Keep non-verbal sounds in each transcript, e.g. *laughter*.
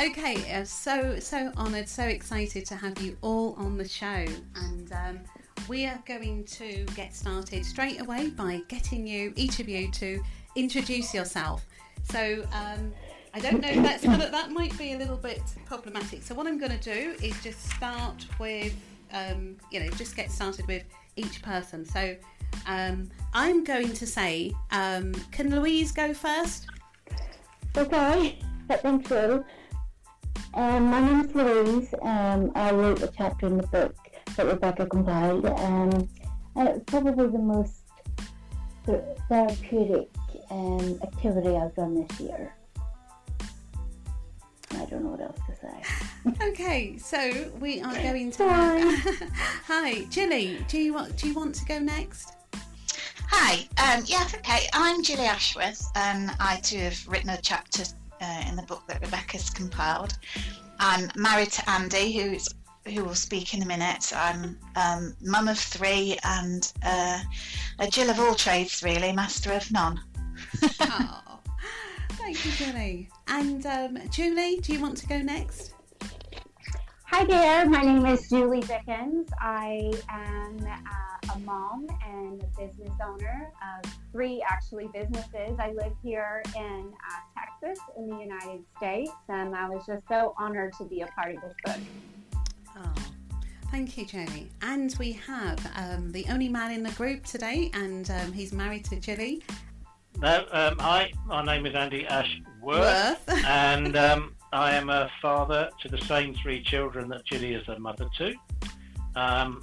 Okay, uh, so so honoured, so excited to have you all on the show, and um, we are going to get started straight away by getting you, each of you, to introduce yourself. So um, I don't know, that's *coughs* gonna, that might be a little bit problematic. So what I'm going to do is just start with, um, you know, just get started with each person. So um, I'm going to say, um, can Louise go first? Okay, thank you. Um, my name is Louise. Um, I wrote a chapter in the book that Rebecca compiled. Um, and it's probably the most therapeutic um, activity I've done this year. I don't know what else to say. *laughs* okay, so we are going to. Hi, *laughs* Hi Jilly. Do you want? Do you want to go next? Hi. Um, yeah, okay. I'm Jilly Ashworth, and I too have written a chapter uh, in the book that Rebecca's compiled. I'm married to Andy, who's who will speak in a minute. I'm um, mum of three and uh, a Jill of all trades, really, master of none. *laughs* oh, thank you, Jilly. And um, Julie, do you want to go next? Hi there, my name is Julie Dickens. I am uh, a mom and a business owner of three actually businesses. I live here in uh, Texas in the United States, and I was just so honored to be a part of this book. Oh, thank you, Jenny. And we have um, the only man in the group today, and um, he's married to Julie. No, um, hi, my name is Andy Ashworth, *laughs* and um, I am a father to the same three children that Jilly is a mother to. Um,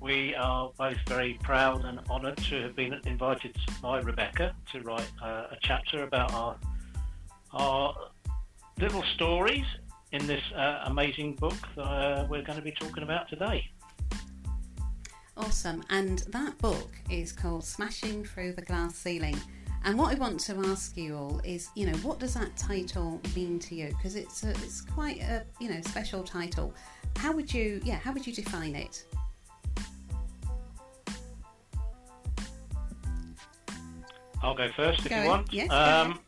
we are both very proud and honoured to have been invited by Rebecca to write uh, a chapter about our our little stories in this uh, amazing book that uh, we're going to be talking about today. Awesome, and that book is called Smashing Through the Glass Ceiling. And what I want to ask you all is, you know, what does that title mean to you? Because it's a, it's quite a you know special title. How would you yeah How would you define it? I'll go first if go you want. Yes, um,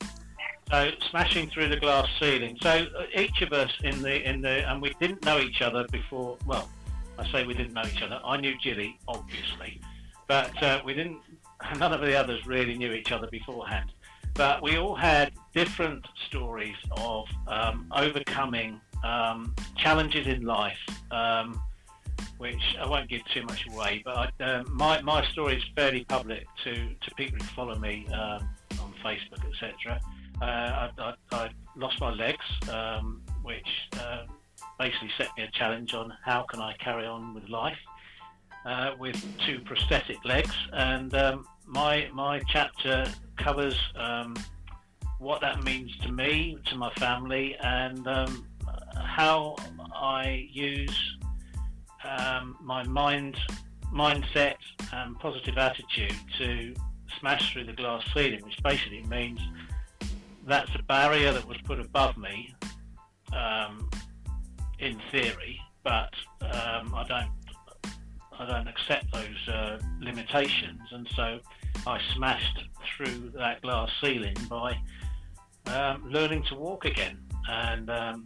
so smashing through the glass ceiling. So uh, each of us in the in the and we didn't know each other before. Well, I say we didn't know each other. I knew Jilly, obviously, but uh, we didn't *laughs* none of the others really knew each other beforehand. But we all had different stories of um, overcoming um, challenges in life, um, which I won't give too much away. But I, uh, my, my story is fairly public to, to people who follow me um, on Facebook, etc. Uh, I, I, I, lost my legs, um, which uh, basically set me a challenge on how can I carry on with life. Uh, with two prosthetic legs, and um, my my chapter covers um, what that means to me, to my family, and um, how I use um, my mind mindset and positive attitude to smash through the glass ceiling, which basically means that's a barrier that was put above me um, in theory, but um, I don't I don't accept those uh, limitations, and so I smashed through that glass ceiling by um, learning to walk again. And um,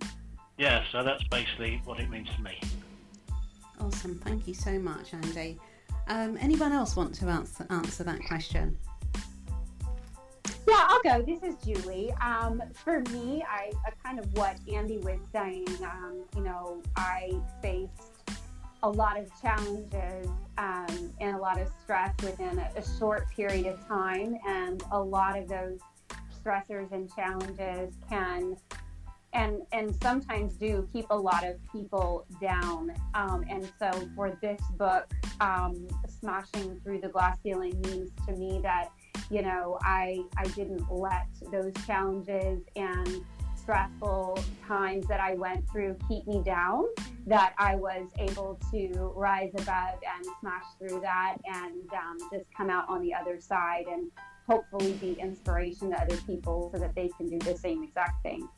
yeah, so that's basically what it means to me. Awesome, thank you so much, Andy. Um, anyone else want to answer, answer that question? Yeah, I'll go. This is Julie. Um, for me, I, I, kind of what Andy was saying. Um, you know, I faced a lot of challenges um, and a lot of stress within a, a, short period of time. And a lot of those stressors and challenges can and and sometimes do keep a lot of people down. Um, and so for this book, um, smashing through the glass ceiling means to me that you know I I didn't let those challenges and stressful times that I went through keep me down, that I was able to rise above and smash through that and um, just come out on the other side and hopefully be inspiration to other people so that they can do the same exact thing.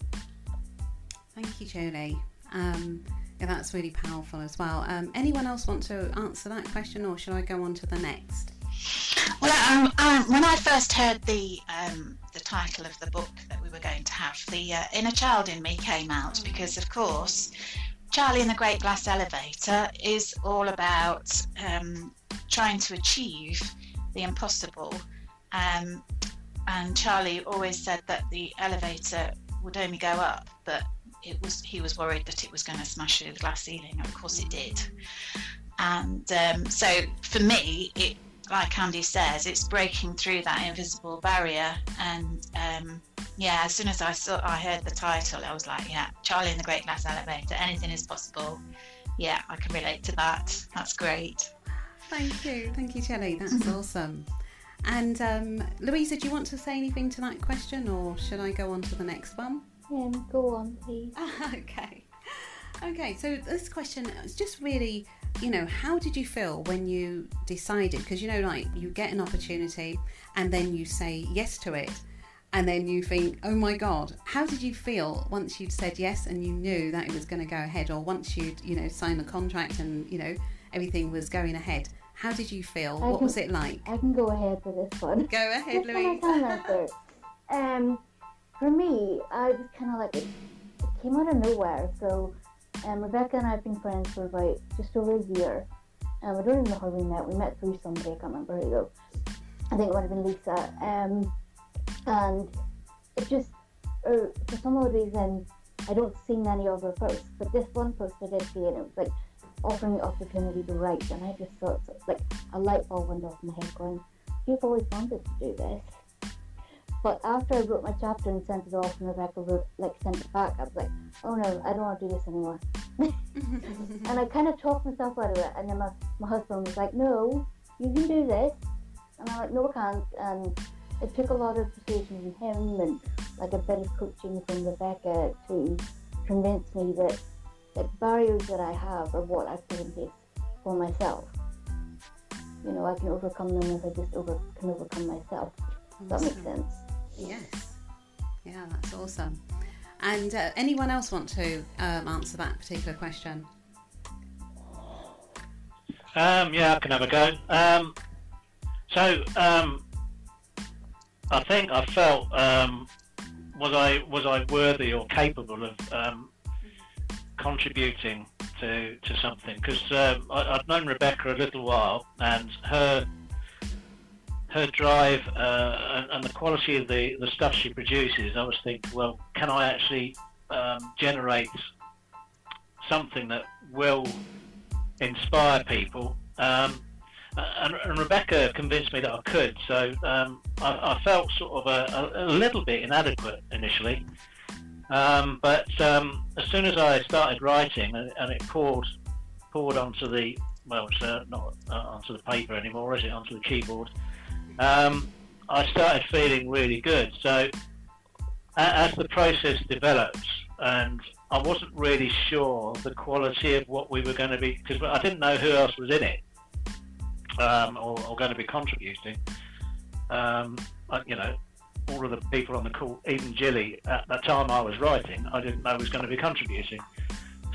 Thank you, Julie. Um, yeah, that's really powerful as well. Um, anyone else want to answer that question, or should I go on to the next? Well, um, um, when I first heard the um, the title of the book that we were going to have, the uh, inner child in me came out because, of course, Charlie in the Great Glass Elevator is all about um, trying to achieve the impossible. Um, and Charlie always said that the elevator would only go up, but it was he was worried that it was going to smash through the glass ceiling. Of course, it did. And um, so for me, it like Andy says, it's breaking through that invisible barrier. And um, yeah, as soon as I saw, I heard the title, I was like, yeah, Charlie in the Great Glass Elevator. Anything is possible. Yeah, I can relate to that. That's great. Thank you, thank you, Shelley. That's awesome. And um, Louisa, do you want to say anything to that question, or should I go on to the next one? Um, go on, please. *laughs* okay. Okay, so this question is just really, you know, how did you feel when you decided? Because, you know, like you get an opportunity and then you say yes to it, and then you think, oh my God, how did you feel once you'd said yes and you knew that it was going to go ahead, or once you'd, you know, signed the contract and, you know, everything was going ahead? How did you feel? I what can- was it like? I can go ahead for this one. Go ahead, This Louise. Um, for me, I was kind of like it, it came out of nowhere. So, um, Rebecca and I have been friends for about just over a year. Um, I don't even know how we met. We met through somebody. I can't remember who though. I think it might have been Lisa. Um, and it just, or for some odd reason, I don't see many of her posts, but this one post I did see, and it was like offering the opportunity to write, and I just thought, like, a light bulb went off in my head, going, "You've always wanted to do this." But after I wrote my chapter and sent it off, and Rebecca wrote, like, sent it back, I was like, "Oh no, I don't want to do this anymore." *laughs* and I *laughs* kind of talked myself out of it, and then my, my husband was like, "No, you can do this," and I'm like, "No, I can't." And it took a lot of persuasion from him and like a bit of coaching from Rebecca to convince me that the barriers that I have are what I've put in place for myself. You know, I can overcome them if I just over, can overcome myself. Does that make mm-hmm. sense? Yes. Yeah, that's awesome. And uh, anyone else want to um, answer that particular question? Um, yeah, I can have a go. Um, so, um, I think I felt um, was I was I worthy or capable of um, contributing to to something? Because I- I've known Rebecca a little while, and her her drive uh, and, and the quality of the, the stuff she produces, I was thinking, well, can I actually um, generate something that will inspire people? Um, and, and Rebecca convinced me that I could, so um, I, I felt sort of a, a, a little bit inadequate initially. Um, but um, as soon as I started writing, and, and it poured poured onto the well, it's uh, not uh, onto the paper anymore, is it? Onto the keyboard. Um, I started feeling really good. So as the process developed, and I wasn't really sure the quality of what we were going to be because I didn't know who else was in it um, or, or going to be contributing. Um, you know, all of the people on the call, even Jilly, at the time I was writing, I didn't know was going to be contributing.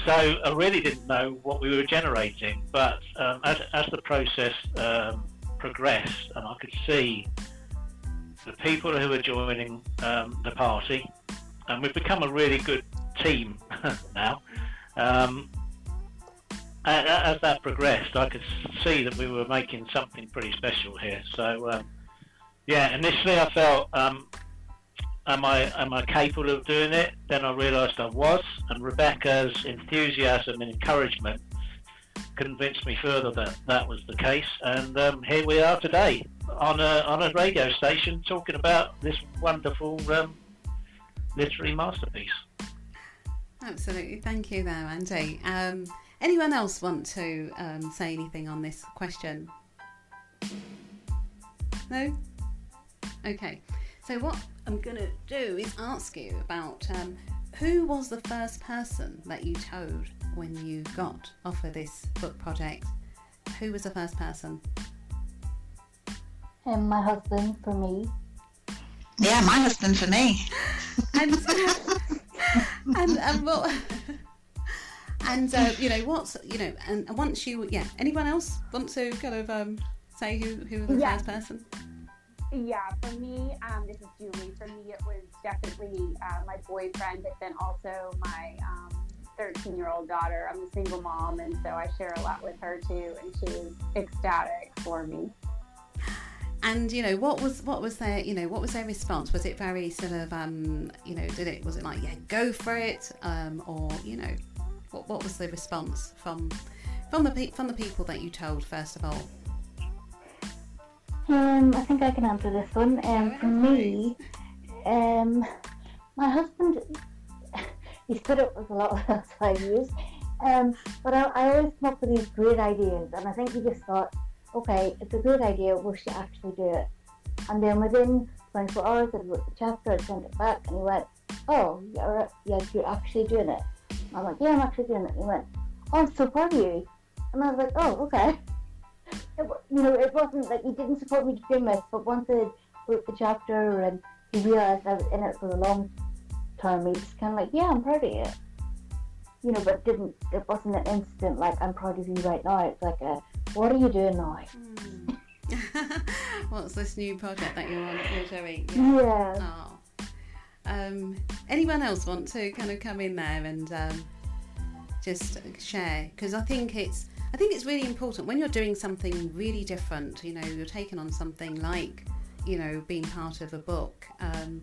So I really didn't know what we were generating. But um, as, as the process um, progressed, and I could see the people who were joining um, the party, and we've become a really good team *laughs* now. Um, as that progressed, I could see that we were making something pretty special here. So, um, yeah, initially I felt, um, am I am I capable of doing it? Then I realised I was, and Rebecca's enthusiasm and encouragement convinced me further that that was the case. And um, here we are today on a on a radio station talking about this wonderful um, literary masterpiece. Absolutely. Thank you there, Andy. Um, anyone else want to um, say anything on this question? No? Okay. So, what I'm going to do is ask you about um, who was the first person that you told when you got offered this book project? Who was the first person? And my husband for me. Yeah, my husband for me. *laughs* and *laughs* and and what *laughs* and uh, you know what's you know and once you yeah anyone else want to kind of um say who who the Yeah. first person? Yeah, for me, um, this is Julie. For me, it was definitely uh, my boyfriend, but then also my 13 year old daughter. I'm a single mom, and so I share a lot with her too, and she was ecstatic for me. And you know what was what was their you know what was their response? Was it very sort of um you know did it was it like yeah go for it um or you know what what was the response from from the from the people that you told first of all? Um, I think I can answer this one. Um, for me, um, my husband, *laughs* he's put up with a lot of those five years. Um, but I, I always come up with these great ideas, and I think he just thought, okay, it's a good idea, we should actually do it. And then within 24 hours, I wrote the chapter, I sent it back, and he went, oh, you're, yes, you're actually doing it. I'm like, yeah, I'm actually doing it. And he went, oh, I'm so proud of you. And I was like, oh, okay. It, you know, it wasn't like he didn't support me to begin with, but once I wrote the chapter and he realised I was in it for the long term, he was kind of like, yeah, I'm proud of you. You know, but didn't, it wasn't an instant like, I'm proud of you right now. It's like, a, what are you doing now? *laughs* What's this new project that you're on you're doing? *laughs* Yeah. Oh. Um, anyone else want to kind of come in there and um, just share? Because I think it's I think it's really important when you're doing something really different. You know, you're taking on something like you know being part of a book. Um,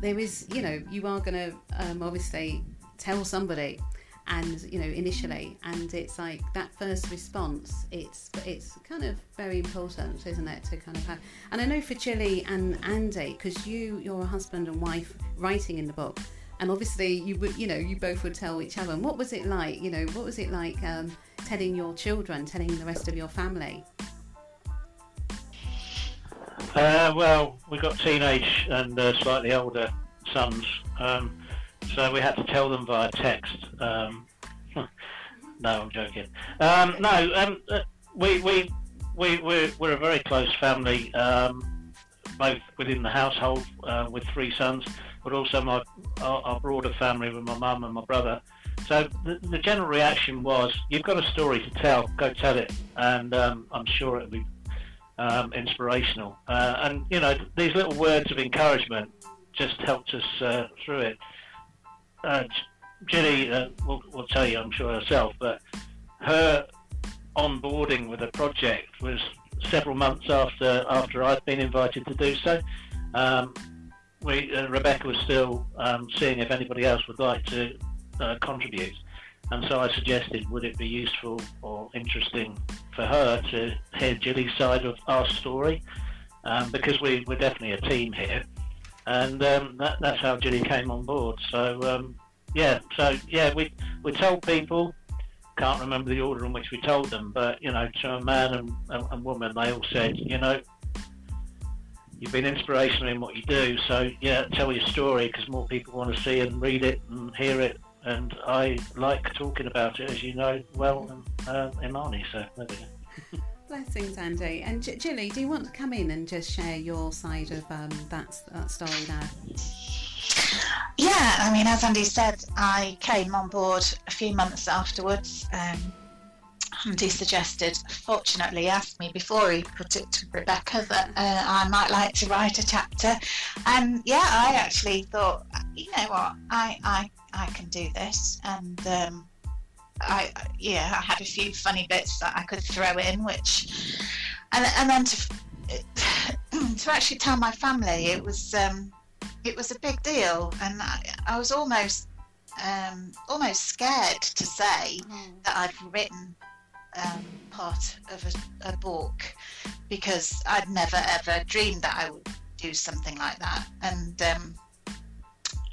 there is you know you are going to um, obviously tell somebody and you know initially and it's like that first response it's it's kind of very important isn't it to kind of have and i know for Jilly and andy because you you're a husband and wife writing in the book and obviously you would you know you both would tell each other. And what was it like you know what was it like um, telling your children telling the rest of your family? Uh, well, we've got teenage and uh, slightly older sons, um, so we had to tell them via text. Um, *laughs* no, I'm joking. Um, no, um, uh, we we we we're, we're a very close family, um, both within the household uh, with three sons, but also my our, broader family with my mum and my brother. So the, the general reaction was, "You've got a story to tell. Go tell it," and um, I'm sure it'll be um, inspirational. Uh, and you know, these little words of encouragement just helped us uh, through it. Uh, uh, will, will tell you, I'm sure herself, but her onboarding with the project was several months after after I'd been invited to do so. Um, we, uh, Rebecca was still um, seeing if anybody else would like to uh, contribute. And so I suggested, would it be useful or interesting for her to hear Jilly's side of our story? Um, because we, we're definitely a team here. And um, that, that's how Jilly came on board. So, um, yeah, so, yeah, we, we told people, can't remember the order in which we told them, but, you know, to a man and, and, and woman, they all said, you know, you've been inspirational in what you do. So, yeah, tell your story because more people want to see and read it and hear it and I like talking about it, as you know well, and uh, Imani. So there we go. *laughs* blessings andy and J- Jilly, do you want to come in and just share your side of um, that, that story there Yeah, I mean, as Andy said, I came on board a few months afterwards. Um, Andy suggested, fortunately, asked me before he put it to Rebecca that uh, I might like to write a chapter. And yeah, I actually thought, you know what, I I, I can do this. And um, I yeah, I had a few funny bits that I could throw in, which and and then to *clears throat* to actually tell my family, it was um, it was a big deal, and I, I was almost um, almost scared to say that I'd written um, part of a, a book because I'd never ever dreamed that I would do something like that. And um,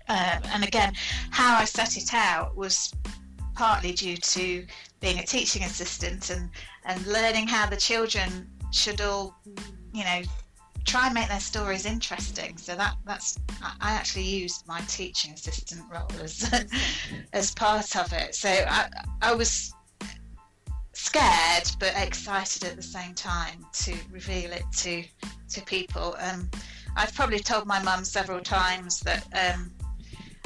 uh, and again, how I set it out was partly due to being a teaching assistant and and learning how the children should all, you know, try and make their stories interesting. So that that's I actually used my teaching assistant role as *laughs* as part of it. So I I was scared but excited at the same time to reveal it to to people. Um, I've probably told my mum several times that um,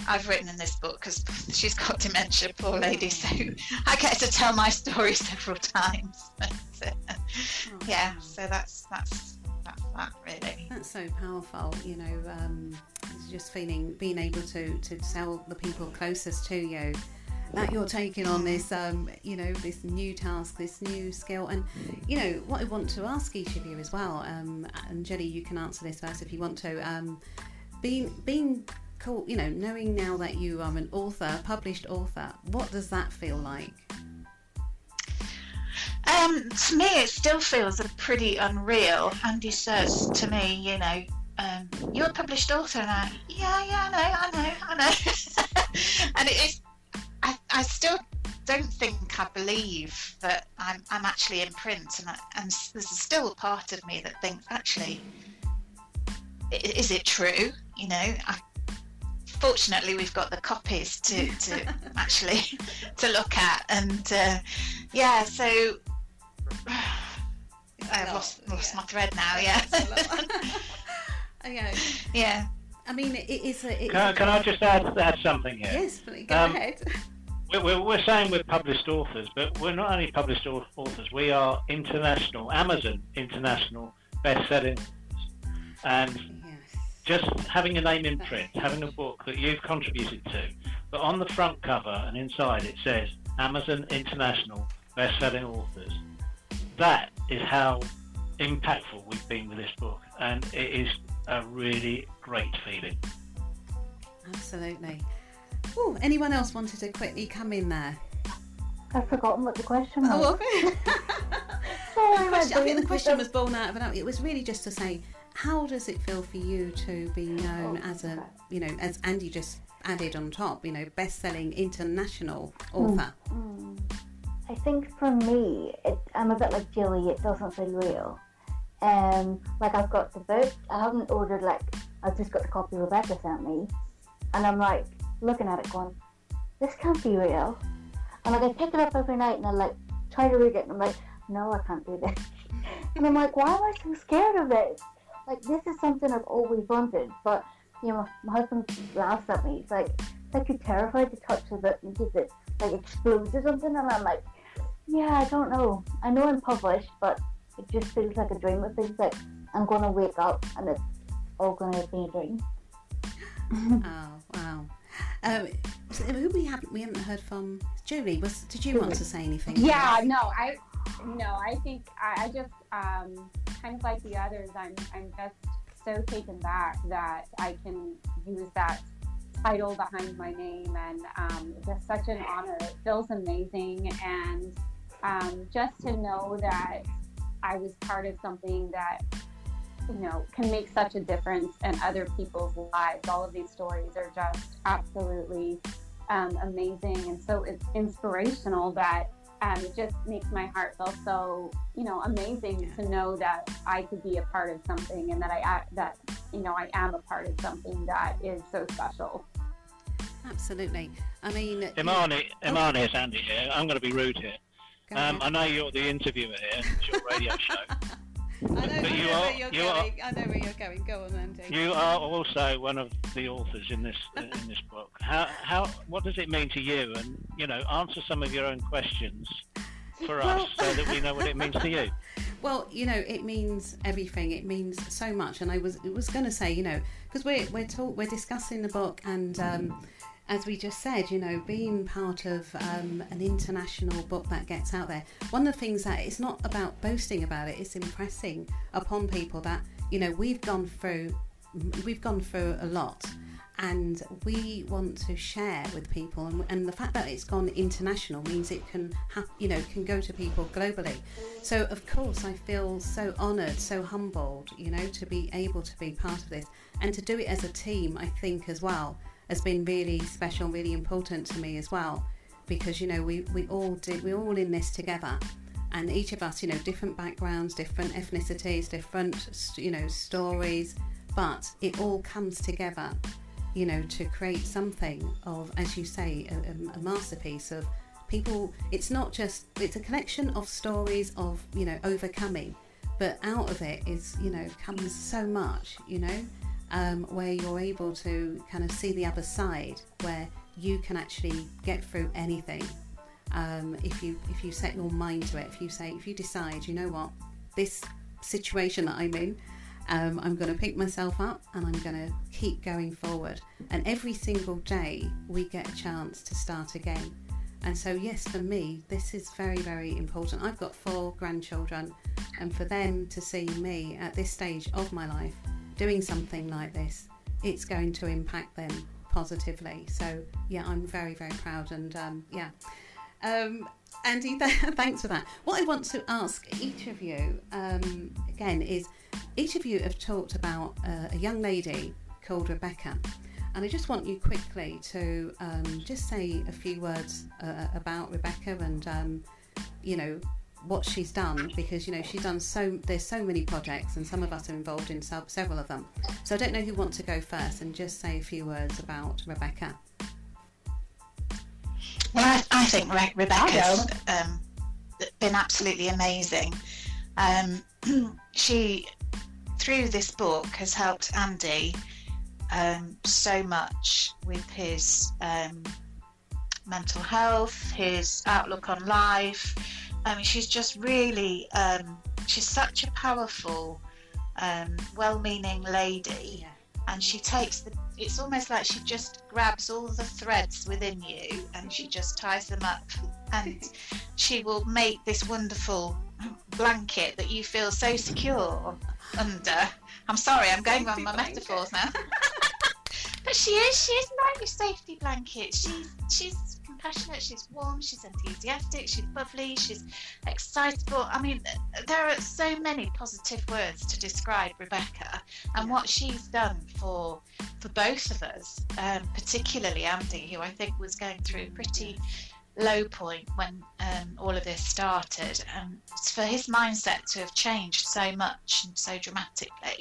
I've written in this book because *laughs* she's got dementia, poor lady. So I get to tell my story *laughs* several times. *laughs* But, uh, yeah, so that's that's that's that really. That's so powerful, you know. Um, just feeling, being able to to tell the people closest to you that you're taking on this, um, you know, this new task, this new skill, and you know what I want to ask each of you as well. Um, and Jenny, you can answer this first if you want to. Um, being being cool, you know, knowing now that you are an author, published author, what does that feel like? Um, to me, it still feels pretty unreal. Andy says to me, you know, um, you're a published author, and I, yeah, yeah, I know, I know, I know. *laughs* and it is, I, I still don't think I believe that I'm, I'm actually in print, and, I, and there's still a part of me that thinks, actually, is it true? You know, I, fortunately we've got the copies to, to *laughs* actually to look at, and uh, yeah, so *sighs* I've lost lost yeah. my thread now. Yeah. *laughs* *laughs* yeah. Yeah. I mean, it is a. It Can, is can I just add, add something here? Yes, please, go Um, ahead. We're, we're, saying we're published authors, but we're not only published authors, we are international, Amazon international best-selling. And Yes. just having a name in print, having a book that you've contributed to, but on the front cover and inside it says Amazon International Best-Selling Authors. That is how impactful we've been with this book, and it is a really great feeling. Absolutely. Oh, anyone else wanted to quickly come in there? I've forgotten what the question was. Oh, okay. *laughs* Sorry, The question- I think the question was born out of an. It was really just to say, how does it feel for you to be known Oh, as a, okay. you know, as Andy just added on top, you know, best-selling international author? Mm. I think for me, it, I'm a bit like Jilly. It doesn't feel real. Um, like I've got the book. I haven't ordered like I've just got the copy Rebecca sent me, and I'm like looking at it going, this can't be real. And like I pick it up every night and I like try to read it and I'm like, no, I can't do this. *laughs* and I'm like, why am I so scared of this? Like this is something I've always wanted, but you know, my husband laughs at me. He's like, like you're terrified to touch the book in case it like explodes or something. And I'm like, yeah, I don't know. I know I'm published, but it just feels like a dream. It feels like I'm gonna wake up and it's all gonna be a dream. *laughs* *laughs* Oh, wow. *laughs* Um, so who we haven't we haven't heard from Julie. Was did you want to say anything? Yeah, no, I no, I think I, I just um, kind of like the others. I'm I'm just so taken back that I can use that title behind my name, and um, just such an honor. It feels amazing, and um, just to know that I was part of something that you know can make such a difference in other people's lives. All of these stories are just absolutely um, amazing and so it's inspirational that um, it just makes my heart feel so you know amazing to know that I could be a part of something and that I that you know I am a part of something that is so special. Absolutely. I mean, Imani, Imani, it's Andy here. I'm going to be rude here. Um. I know you're the interviewer here. It's your radio *laughs* show. I know, I but know you where are- you're you are- I know where you're going. Go on, Andy. You are also one of the authors in this in this book. How how what does it mean to you? And you know, answer some of your own questions for us Well- so that we know what it means to you. *laughs* Well, you know, it means everything. It means so much. And I was was going to say, you know, because we're we're talk, we're discussing the book, and um, as we just said, you know, being part of um, an international book that gets out there. One of the things that it's not about boasting about it; it's impressing upon people that you know we've gone through we've gone through a lot and we want to share with people and, and the fact that it's gone international means it can you know can go to people globally so of course i feel so honored so humbled you know to be able to be part of this and to do it as a team i think as well has been really special really important to me as well. Because you know we, we all did we're all in this together. And each of us you know different backgrounds different ethnicities different you know stories. But it all comes together you know to create something of as you say a, a- a masterpiece of people. It's not just it's a collection of stories of you know overcoming. But out of it is you know comes so much you know um, where you're able to kind of see the other side, where you can actually get through anything. Um, if you if you set your mind to it, if you say if you decide, you know what, this situation that I'm in, um, I'm going to pick myself up and I'm going to keep going forward. And every single day we get a chance to start again. And so, yes, for me, this is very, very important. I've got four grandchildren, and for them to see me at this stage of my life doing something like this, it's going to impact them positively. So, yeah, I'm very, very proud, and um, yeah. Um, Andy, th- *laughs* thanks for that. What I want to ask each of you um, again is each of you have talked about uh, a young lady called Rebecca. And I just want you quickly to um, just say a few words uh, about Rebecca and, um, you know, what she's done because, you know, she's done so, there's so many projects and some of us are involved in sub- several of them. So I don't know who wants to go first and just say a few words about Rebecca. Well, I, I think Re- Rebecca's um, been absolutely amazing. Um, *clears throat* she, through this book, has helped Andy um, so much with his um, mental health, his outlook on life. I mean, she's just really, um, she's such a powerful, um, well meaning lady. Yeah. And she takes the, it's almost like she just grabs all the threads within you and she just ties them up. And *laughs* she will make this wonderful blanket that you feel so secure under. I'm sorry, I'm going on my Safety metaphors now. *laughs* but she is, she is like your safety blanket. She's she's compassionate, she's warm, she's enthusiastic, she's bubbly, she's excitable. I mean, there are so many positive words to describe Rebecca and Yeah. what she's done for for both of us, um, particularly Andy, who I think was going through a pretty low point when um, all of this started, and for his mindset to have changed so much and so dramatically.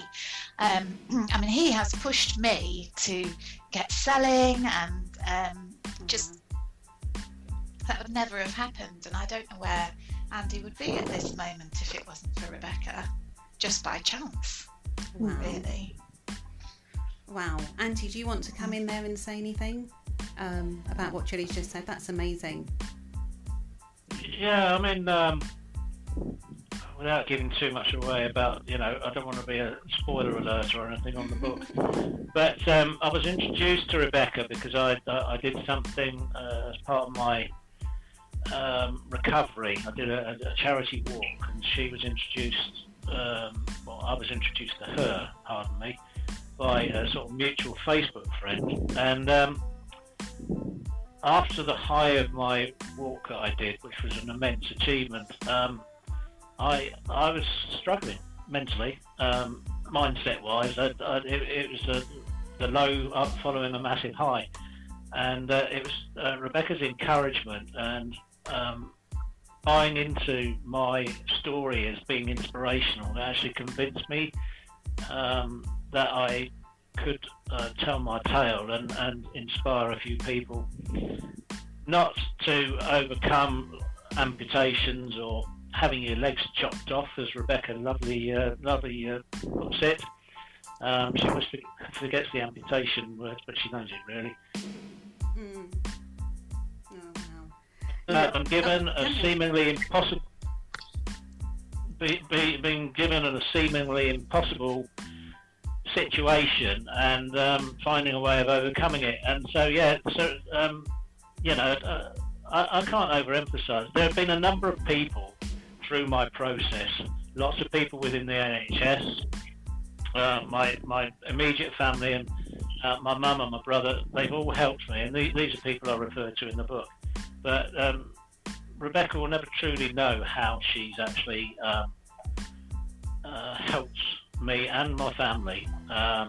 Um, I mean, he has pushed me to get selling, and um, just that would never have happened. And I don't know where Andy would be at this moment if it wasn't for Rebecca, just by chance, Wow. really. Wow. Andy, do you want to come in there and say anything um, about what Julie's just said? That's amazing. Yeah, I mean, um, without giving too much away about, you know, I don't want to be a spoiler alert or anything on the book, *laughs* but um, I was introduced to Rebecca because I, I, I did something uh, as part of my um, recovery. I did a, a charity walk, and she was introduced. Um, well, I was introduced to her, pardon me, by a sort of mutual Facebook friend, and. Um, after the high of my walk that I did, which was an immense achievement, um, I I was struggling mentally, um, mindset wise. I, I, it, it was the, the low up following a massive high, and uh, it was uh, Rebecca's encouragement and um, buying into my story as being inspirational that actually convinced me um, that I could uh, tell my tale and, and inspire a few people not to overcome amputations or having your legs chopped off, as Rebecca lovely, uh, lovely uh, puts it. Um, she always forgets the amputation words, but she knows it really. Mm. Uh, given a seemingly impossible, be, be, being given a seemingly impossible situation and um, finding a way of overcoming it. And so, yeah, so um, you know, uh, I, I can't overemphasise. There have been a number of people through my process. Lots of people within the NHS, uh, my my immediate family, and uh, my mum and my brother. They've all helped me, and these, these are people I refer to in the book. But um, Rebecca will never truly know how she's actually um, uh, helped me and my family um,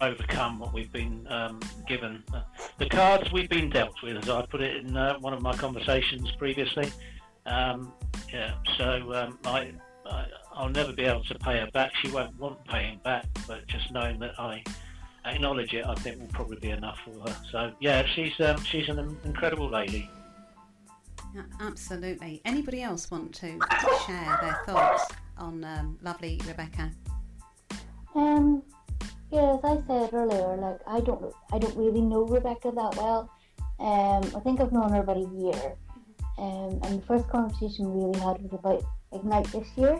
overcome what we've been um, given. The cards we've been dealt with, as I put it in uh, one of my conversations previously. Um, yeah, so um, I, I, I'll never be able to pay her back. She won't want paying back, but just knowing that I acknowledge it, I think will probably be enough for her. So yeah, she's um, she's an incredible lady. Yeah, absolutely. Anybody else want to, to share their thoughts on um, lovely Rebecca? Um, yeah, as I said earlier, like I don't, I don't really know Rebecca that well. Um, I think I've known her about a year, um, and the first conversation we really had was about Ignite this year,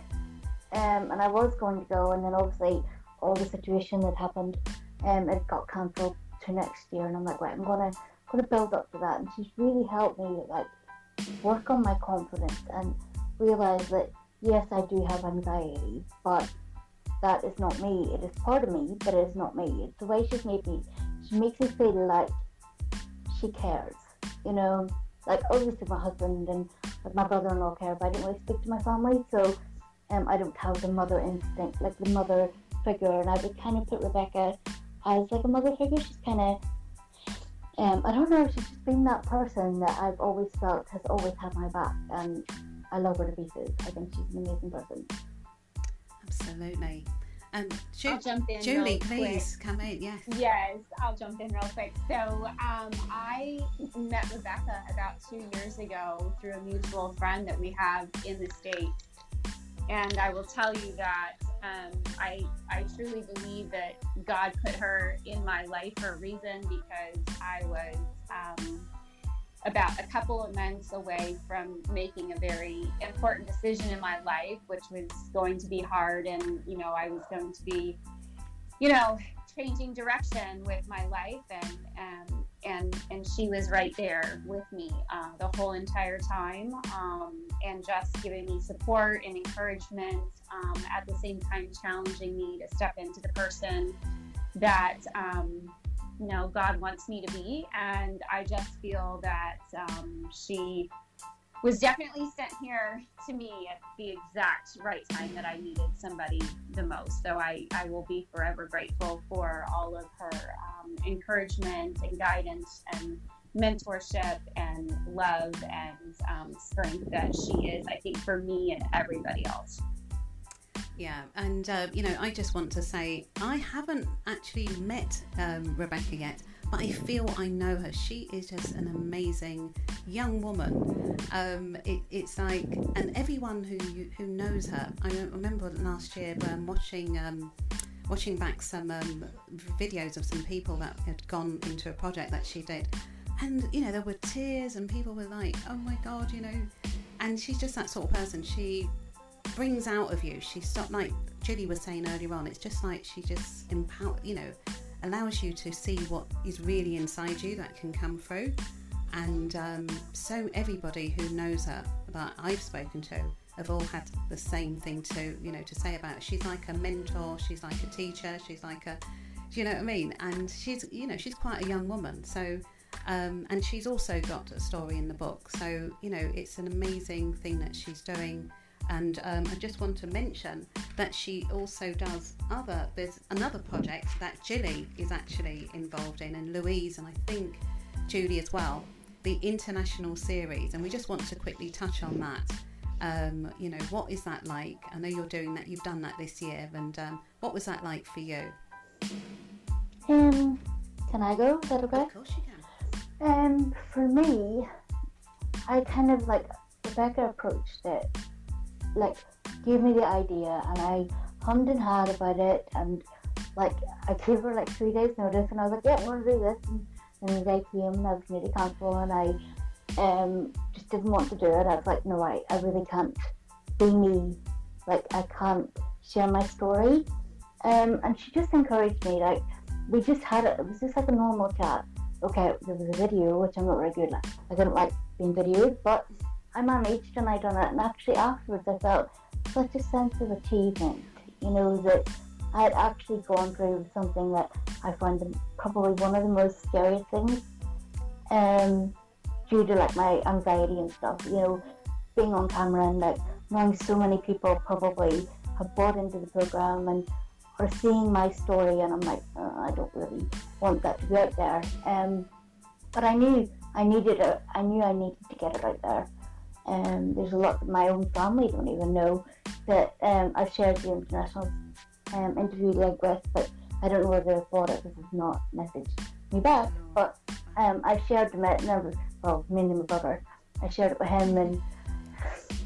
um, and I was going to go, and then obviously all the situation that happened, um, it got cancelled to next year, and I'm like, right, I'm gonna gonna build up to that, and she's really helped me like work on my confidence and realize that yes, I do have anxiety, but that is not me. It is part of me, but it is not me. It's the way she's made me. She makes me feel like she cares. You know, like obviously my husband and like my brother-in-law care, but I didn't really speak to my family, so um, I don't have the mother instinct, like the mother figure, and I would kind of put Rebecca as like a mother figure. She's kind of um, I don't know, she's just been that person that I've always felt has always had my back, and I love her to pieces. I think she's an amazing person. Absolutely. And Ju- I'll jump in Julie, real please come in. Yes. Yes, I'll jump in real quick. So, um, I met Rebecca about two years ago through a mutual friend that we have in the States. And I will tell you that um, I, I truly believe that God put her in my life for a reason because I was um, about a couple of months away from making a very important decision in my life, which was going to be hard. And, you know, I was going to be, you know, changing direction with my life. And, um, and, and she was right there with me uh, the whole entire time um, and just giving me support and encouragement, um, at the same time, challenging me to step into the person that um, you know God wants me to be, and I just feel that um, she was definitely sent here to me at the exact right time that I needed somebody the most. So I, I will be forever grateful for all of her um, encouragement and guidance and mentorship and love and um, strength that she is, I think, for me and everybody else. Yeah, and uh, you know, I just want to say I haven't actually met um, Rebecca yet, I feel I know her. She is just an amazing young woman. Um, it, it's like, and everyone who who knows her. I remember last year um, watching. Um, watching back some um, videos of some people that had gone into a project that she did, and you know there were tears and people were like, "Oh my god," you know, and she's just that sort of person. She brings out of you. She's not like Julie was saying earlier on. It's just like she just empower, you know, allows you to see what is really inside you that can come through. And um, so everybody who knows her that I've spoken to have all had the same thing to you know to say about her. She's like a mentor. She's like a teacher. She's like a, do you know what I mean? And she's you know she's quite a young woman. So. Um, and she's also got a story in the book, so you know it's an amazing thing that she's doing and um, I just want to mention that she also does other. There's another project that Julie is actually involved in, and Louise, and I think Julie as well. The international series, and we just want to quickly touch on that. Um, you know, what is that like? I know you're doing that. You've done that this year, and um, what was that like for you? Um, can I go? Is that okay? Of course you can. Um, for me, I kind of like Rebecca approached it like gave me the idea and I hummed and hawed about it and like I gave her like three days notice and I was like, Yeah, I wanna do this and then the day came and I was nearly cancelled and I um just didn't want to do it. I was like, No, I, I really can't be me. Like I can't share my story. Um and she just encouraged me, like we just had it it was just like a normal chat. Okay, there was a video which I'm not very good at. I didn't like being videoed, but I managed and I done it. And actually afterwards, I felt such a sense of achievement. You know that I had actually gone through something that I find probably one of the most scariest things. Um, due to like my anxiety and stuff. You know, being on camera and like knowing so many people probably have bought into the program and are seeing my story, and I'm like, oh, I don't really want that to be out there. Um, but I knew I needed it. I knew I needed to get it out there. Um, there's a lot that my own family don't even know that um, I've shared the international um, interview like with, but I don't know whether they've bought it because it's not messaged me back. But um, I shared at never, well, me and my brother. I shared it with him, and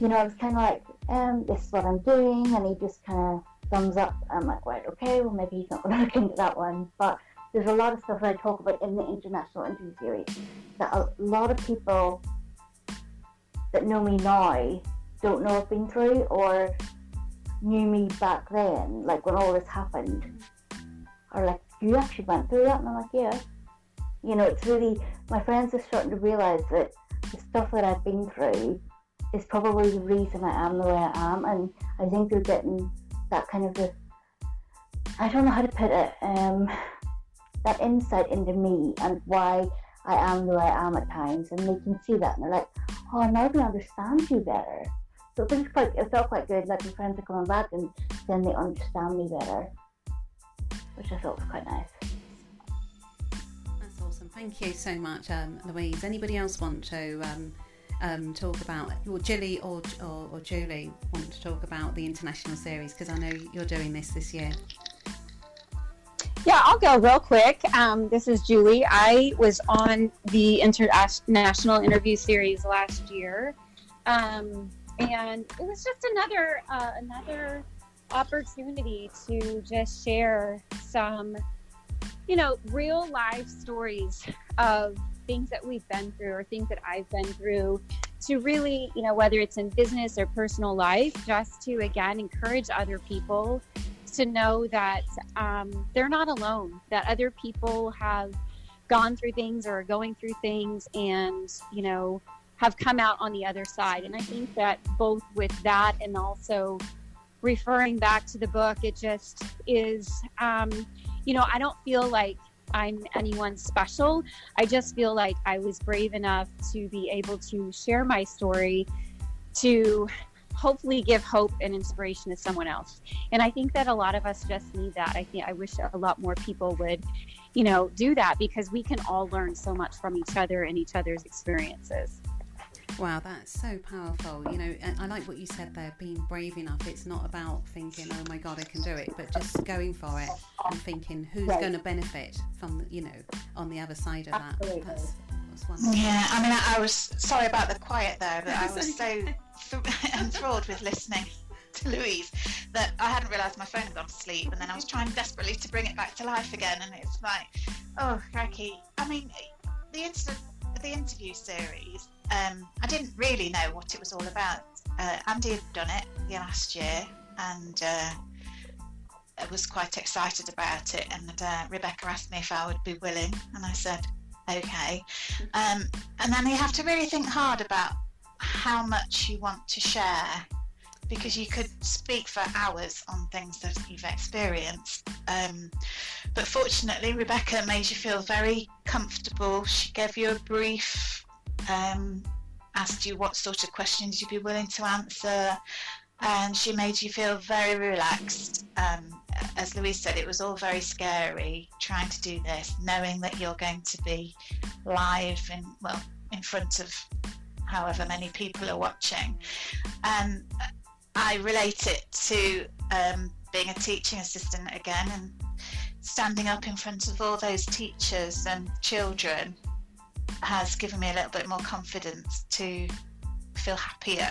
you know, I was kind of like, um, this is what I'm doing, and he just kind of thumbs up. I'm like, right, okay, well maybe he's not going *laughs* to look into that one. But there's a lot of stuff that I talk about in the international interview series that a lot of people that know me now don't know I've been through or knew me back then, like when all this happened, are like, you actually went through that? And I'm like, yeah. You know, it's really, my friends are starting to realise that the stuff that I've been through is probably the reason I am the way I am. And I think they're getting that kind of the, I don't know how to put it, um, that insight into me and why I am way I am at times. And they can see that and they're like, oh, now we understand you better. So it feels quite, it felt quite good. Like my friends are coming back and then they understand me better, which I thought was quite nice. That's awesome. Thank you so much, um, Louise. Anybody else want to um, um, talk about, or Jilly or, or, or Julie want to talk about the international series? Because I know you're doing this this year. Yeah, I'll go real quick. Um, this is Julie. I was on the international interview series last year, um, and it was just another uh, another opportunity to just share some, you know, real life stories of things that we've been through or things that I've been through to really, you know, whether it's in business or personal life, just to again encourage other people to know that um, they're not alone, that other people have gone through things or are going through things and, you know, have come out on the other side. And I think that both with that and also referring back to the book, it just is, um, you know, I don't feel like I'm anyone special. I just feel like I was brave enough to be able to share my story to hopefully give hope and inspiration to someone else. And I think that a lot of us just need that. I think I wish a lot more people would, you know, do that because we can all learn so much from each other and each other's experiences. Wow, that's so powerful. You know, I like what you said there, being brave enough. It's not about thinking, oh my God, I can do it, but just going for it and thinking who's right. going to benefit from, you know, on the other side of that. That's, that's yeah, I mean, I, I was sorry about the quiet there, but I was so *laughs* enthralled with listening to Louise that I hadn't realised my phone had gone to sleep, and then I was trying desperately to bring it back to life again, and it's like, oh, cracky. I mean, the incident, the interview series. Um, I didn't really know what it was all about. Uh, Andy had done it the last year, and uh, I was quite excited about it. And uh, Rebecca asked me if I would be willing, and I said, okay. Um, and then you have to really think hard about how much you want to share because you could speak for hours on things that you've experienced. Um, but fortunately, Rebecca made you feel very comfortable. She gave you a brief, um, asked you what sort of questions you'd be willing to answer, and she made you feel very relaxed. Um, as Louise said, it was all very scary trying to do this, knowing that you're going to be live and well in front of however many people are watching. Um, I relate it to um, being a teaching assistant again and standing up in front of all those teachers and children has given me a little bit more confidence to feel happier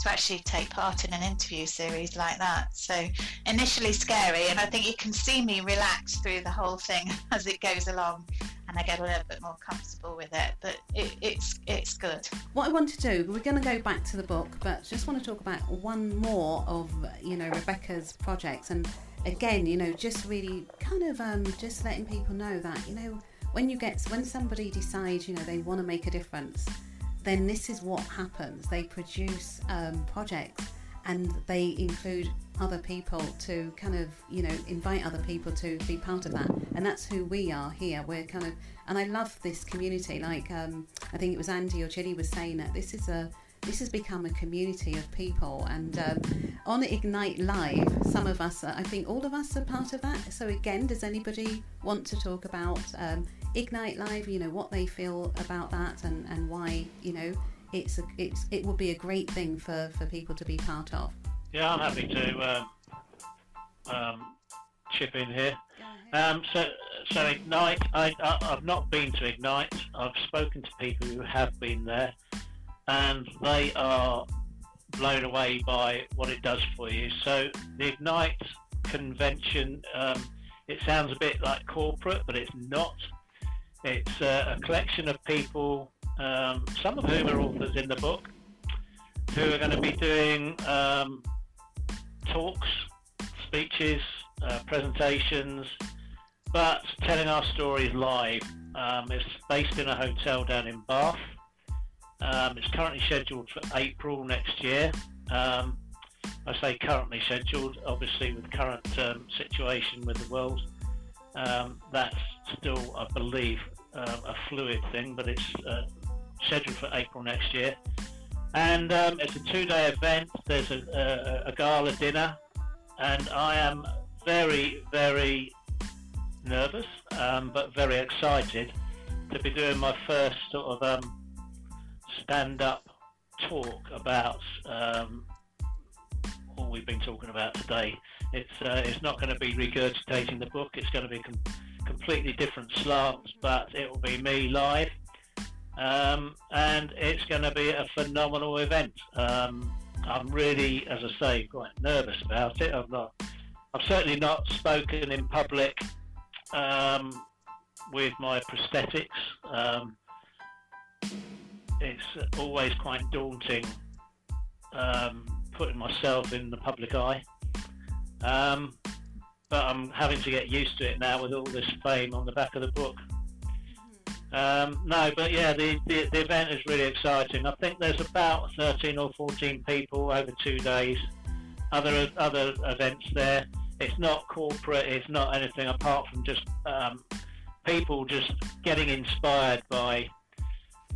to actually take part in an interview series like that. So initially scary, and I think you can see me relax through the whole thing *laughs* as it goes along and I get a little bit more comfortable with it. But it, it's it's good. What I want to do, we're going to go back to the book, but just want to talk about one more of you know Rebecca's projects, and again, you know, just really kind of um, just letting people know that you know when you get when somebody decides you know they want to make a difference, then this is what happens. They produce um, projects and they include other people to kind of you know invite other people to be part of that. And that's who we are here. We're kind of and i love this community. Like um, i think it was andy or Jilly was saying that this is a this has become a community of people. And um, on ignite live some of us i think all of us are part of that. So again does anybody want to talk about um, ignite live you know what they feel about that and, and why you know it's a, it's it would be a great thing for for people to be part of yeah, I'm happy to um, um, chip in here. Um, so, so Ignite, I, I, have not been to Ignite. I've spoken to people who have been there, and they are blown away by what it does for you. So, the Ignite convention. Um, it sounds a bit like corporate, but it's not. It's uh, a collection of people, um, some of whom are authors in the book, who are going to be doing um, talks, speeches, uh, presentations, but telling our stories live. Um, it's based in a hotel down in Bath. Um, it's currently scheduled for April next year. Um, I say currently scheduled, obviously with current um, situation with the world. Um, that's still, I believe, uh, a fluid thing, but it's uh, scheduled for April next year. And um, it's a two-day event. There's a, a, a gala dinner, and I am very, very nervous, um, but very excited to be doing my first sort of um, stand-up talk about um, what we've been talking about today. It's uh, it's not going to be regurgitating the book. It's going to be com- completely different slants, but it will be me live, um, and it's going to be a phenomenal event. Um, I'm really, as I say, quite nervous about it. I've not, I've certainly not spoken in public um, with my prosthetics. Um, it's always quite daunting um, putting myself in the public eye. But I'm having to get used to it now with all this fame on the back of the book. Um, no, but yeah, the, the, the event is really exciting. I think there's about 13 or 14 people over two days. Other other events there. It's not corporate. It's not anything apart from just um, people just getting inspired by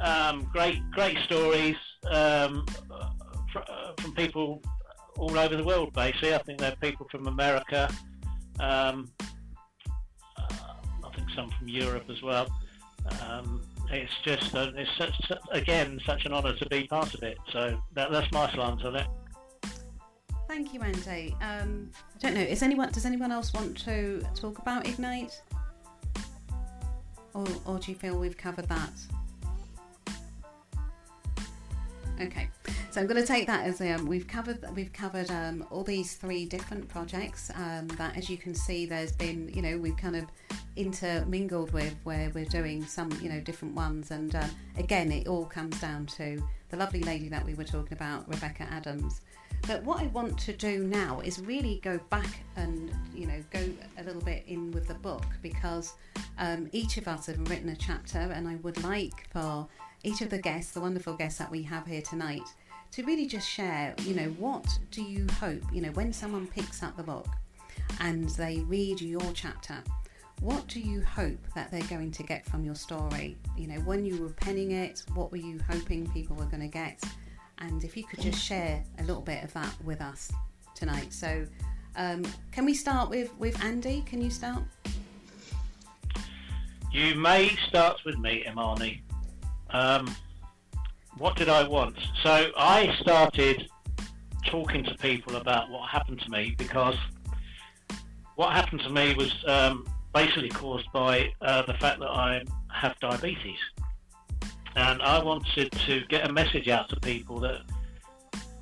um, great great stories um, uh, from people all over the world. Basically, I think there are people from America. Um, uh, I think some from Europe as well. Um, it's just it's such, again such an honour to be part of it. So that, that's my slant on it. Thank you, Andy. Um, I don't know. Is anyone? Does anyone else want to talk about Ignite? Or, or do you feel we've covered that? Okay, so I'm going to take that as um, we've covered we've covered um, all these three different projects um, that, as you can see, there's been you know we've kind of intermingled with where we're doing some you know different ones, and uh, again it all comes down to the lovely lady that we were talking about, Rebecca Adams. But what I want to do now is really go back and you know go a little bit in with the book because um, each of us have written a chapter, and I would like for each of the guests, the wonderful guests that we have here tonight, to really just share, you know, what do you hope, you know, when someone picks up the book and they read your chapter, what do you hope that they're going to get from your story? You know, when you were penning it, what were you hoping people were going to get? And if you could just share a little bit of that with us tonight. So, um, can we start with, with Andy? Can you start? You may start with me, Imani. Um, what did I want? So I started talking to people about what happened to me because what happened to me was um, basically caused by uh, the fact that I have diabetes. And I wanted to get a message out to people that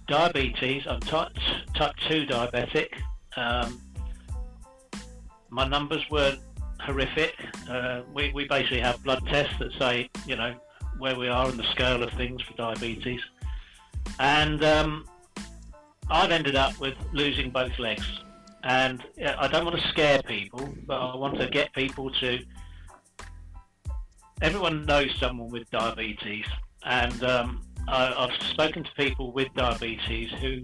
diabetes, I'm type, type 2 diabetic. Um, my numbers weren't horrific. Uh, we, we basically have blood tests that say, you know, where we are in the scale of things for diabetes. And um, I've ended up with losing both legs. And I don't want to scare people, but I want to get people to. Everyone knows someone with diabetes, and um, I, have spoken to people with diabetes who,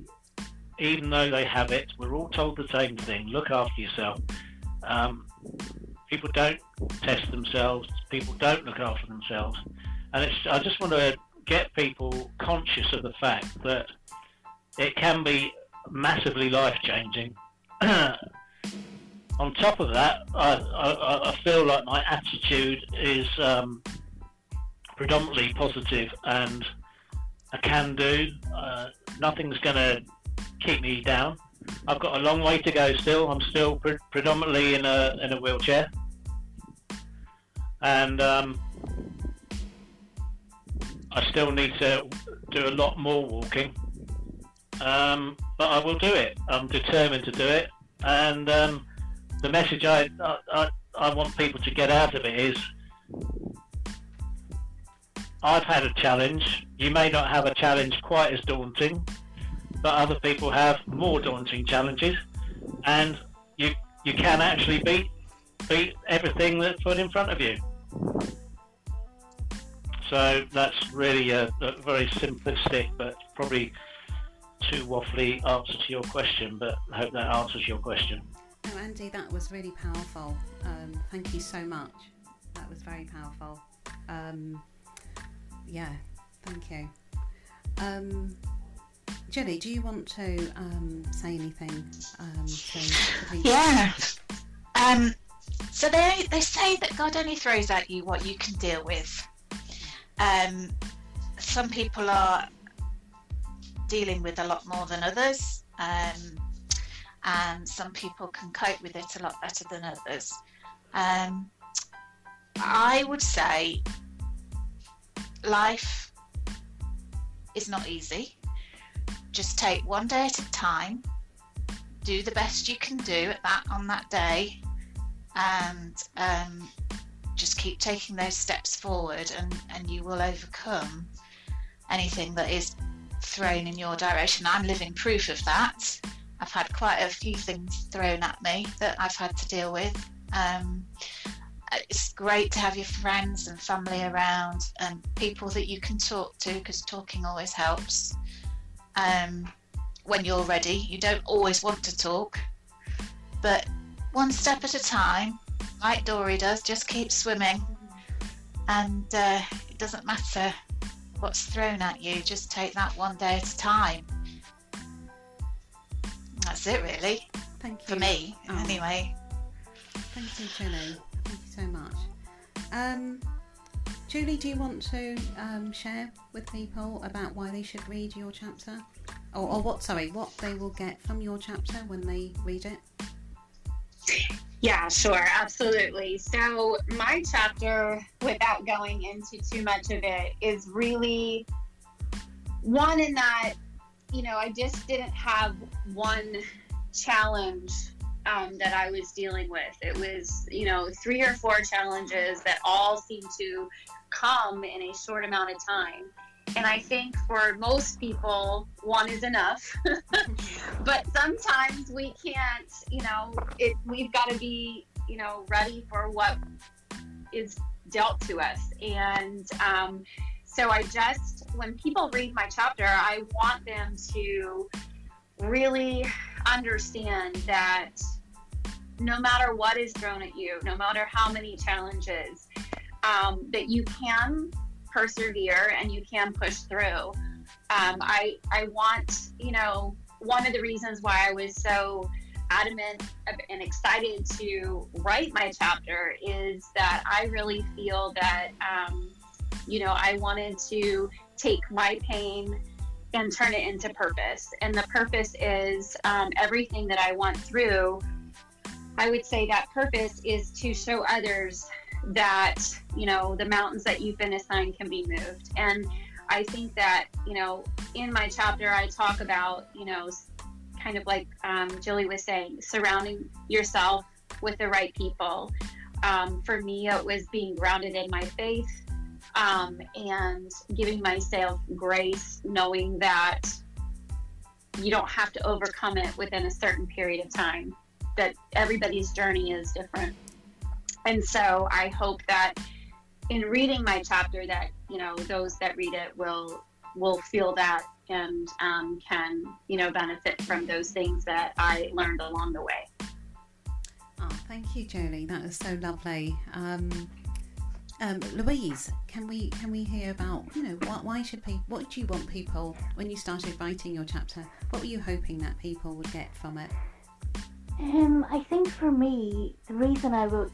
even though they have it, we're all told the same thing: look after yourself. Um, people don't test themselves. People don't look after themselves. And I just want to get people conscious of the fact that it can be massively life changing. *clears throat* On top of that, I, I, I, feel like my attitude is um, predominantly positive and a can do. Uh, nothing's going to keep me down. I've got a long way to go still. I'm still pre- predominantly in a, in a wheelchair. And um, I still need to do a lot more walking, um, but I will do it. I'm determined to do it, and um, the message I, I I want people to get out of it is I've had a challenge. You may not have a challenge quite as daunting, but other people have more daunting challenges, and you you can actually beat beat everything that's put in front of you. So that's really a, a very simplistic, but probably too waffly answer to your question. But I hope that answers your question. Oh, Andy, that was really powerful. Um, thank you so much. That was very powerful. Um, yeah, thank you. Um, Jenny, do you want to um, say anything um, to, to? Yeah. Um, so they they say that God only throws at you what you can deal with. Um, some people are dealing with a lot more than others, um, and some people can cope with it a lot better than others. Um, I would say life is not easy. Just take one day at a time. Do the best you can do at that on that day, and um, just keep taking those steps forward, and, and you will overcome anything that is thrown in your direction. I'm living proof of that. I've had quite a few things thrown at me that I've had to deal with. Um, it's great to have your friends and family around and people that you can talk to because talking always helps. Um, when you're ready, you don't always want to talk, but one step at a time, like Dory does, just keep swimming, and uh, it doesn't matter what's thrown at you, just take that one day at a time. That's it, really. Thank you. For me, Oh. anyway. Thank you, Jenny. Thank you so much. Um, Julie, do you want to um, share with people about why they should read your chapter? Or, or what, sorry, what they will get from your chapter when they read it? Yeah, sure, absolutely. So, my chapter, without going into too much of it, is really one in that, you know, I just didn't have one challenge um, that I was dealing with. It was, you know, three or four challenges that all seemed to come in a short amount of time. And I think for most people, one is enough. *laughs* but sometimes we can't, you know, it, we've got to be, you know, ready for what is dealt to us. And um, so I just, when people read my chapter, I want them to really understand that no matter what is thrown at you, no matter how many challenges, um, that you can persevere and you can push through. Um, I I want you know one of the reasons why I was so adamant and excited to write my chapter is that I really feel that um, you know I wanted to take my pain and turn it into purpose, and the purpose is um, everything that I went through. I would say that purpose is to show others that you know the mountains that you've been assigned can be moved. And i think that you know in my chapter i talk about you know kind of like um, Jilly was saying surrounding yourself with the right people. Um, for me it was being grounded in my faith um, and giving myself grace knowing that you don't have to overcome it within a certain period of time that everybody's journey is different and so I hope that in reading my chapter that you know those that read it will will feel that and um, can you know benefit from those things that I learned along the way. Oh, thank you, Julie. That was so lovely. Um, um, Louise, can we can we hear about you know what, why should people? What did you want people when you started writing your chapter? What were you hoping that people would get from it? Um, I think for me, the reason I wrote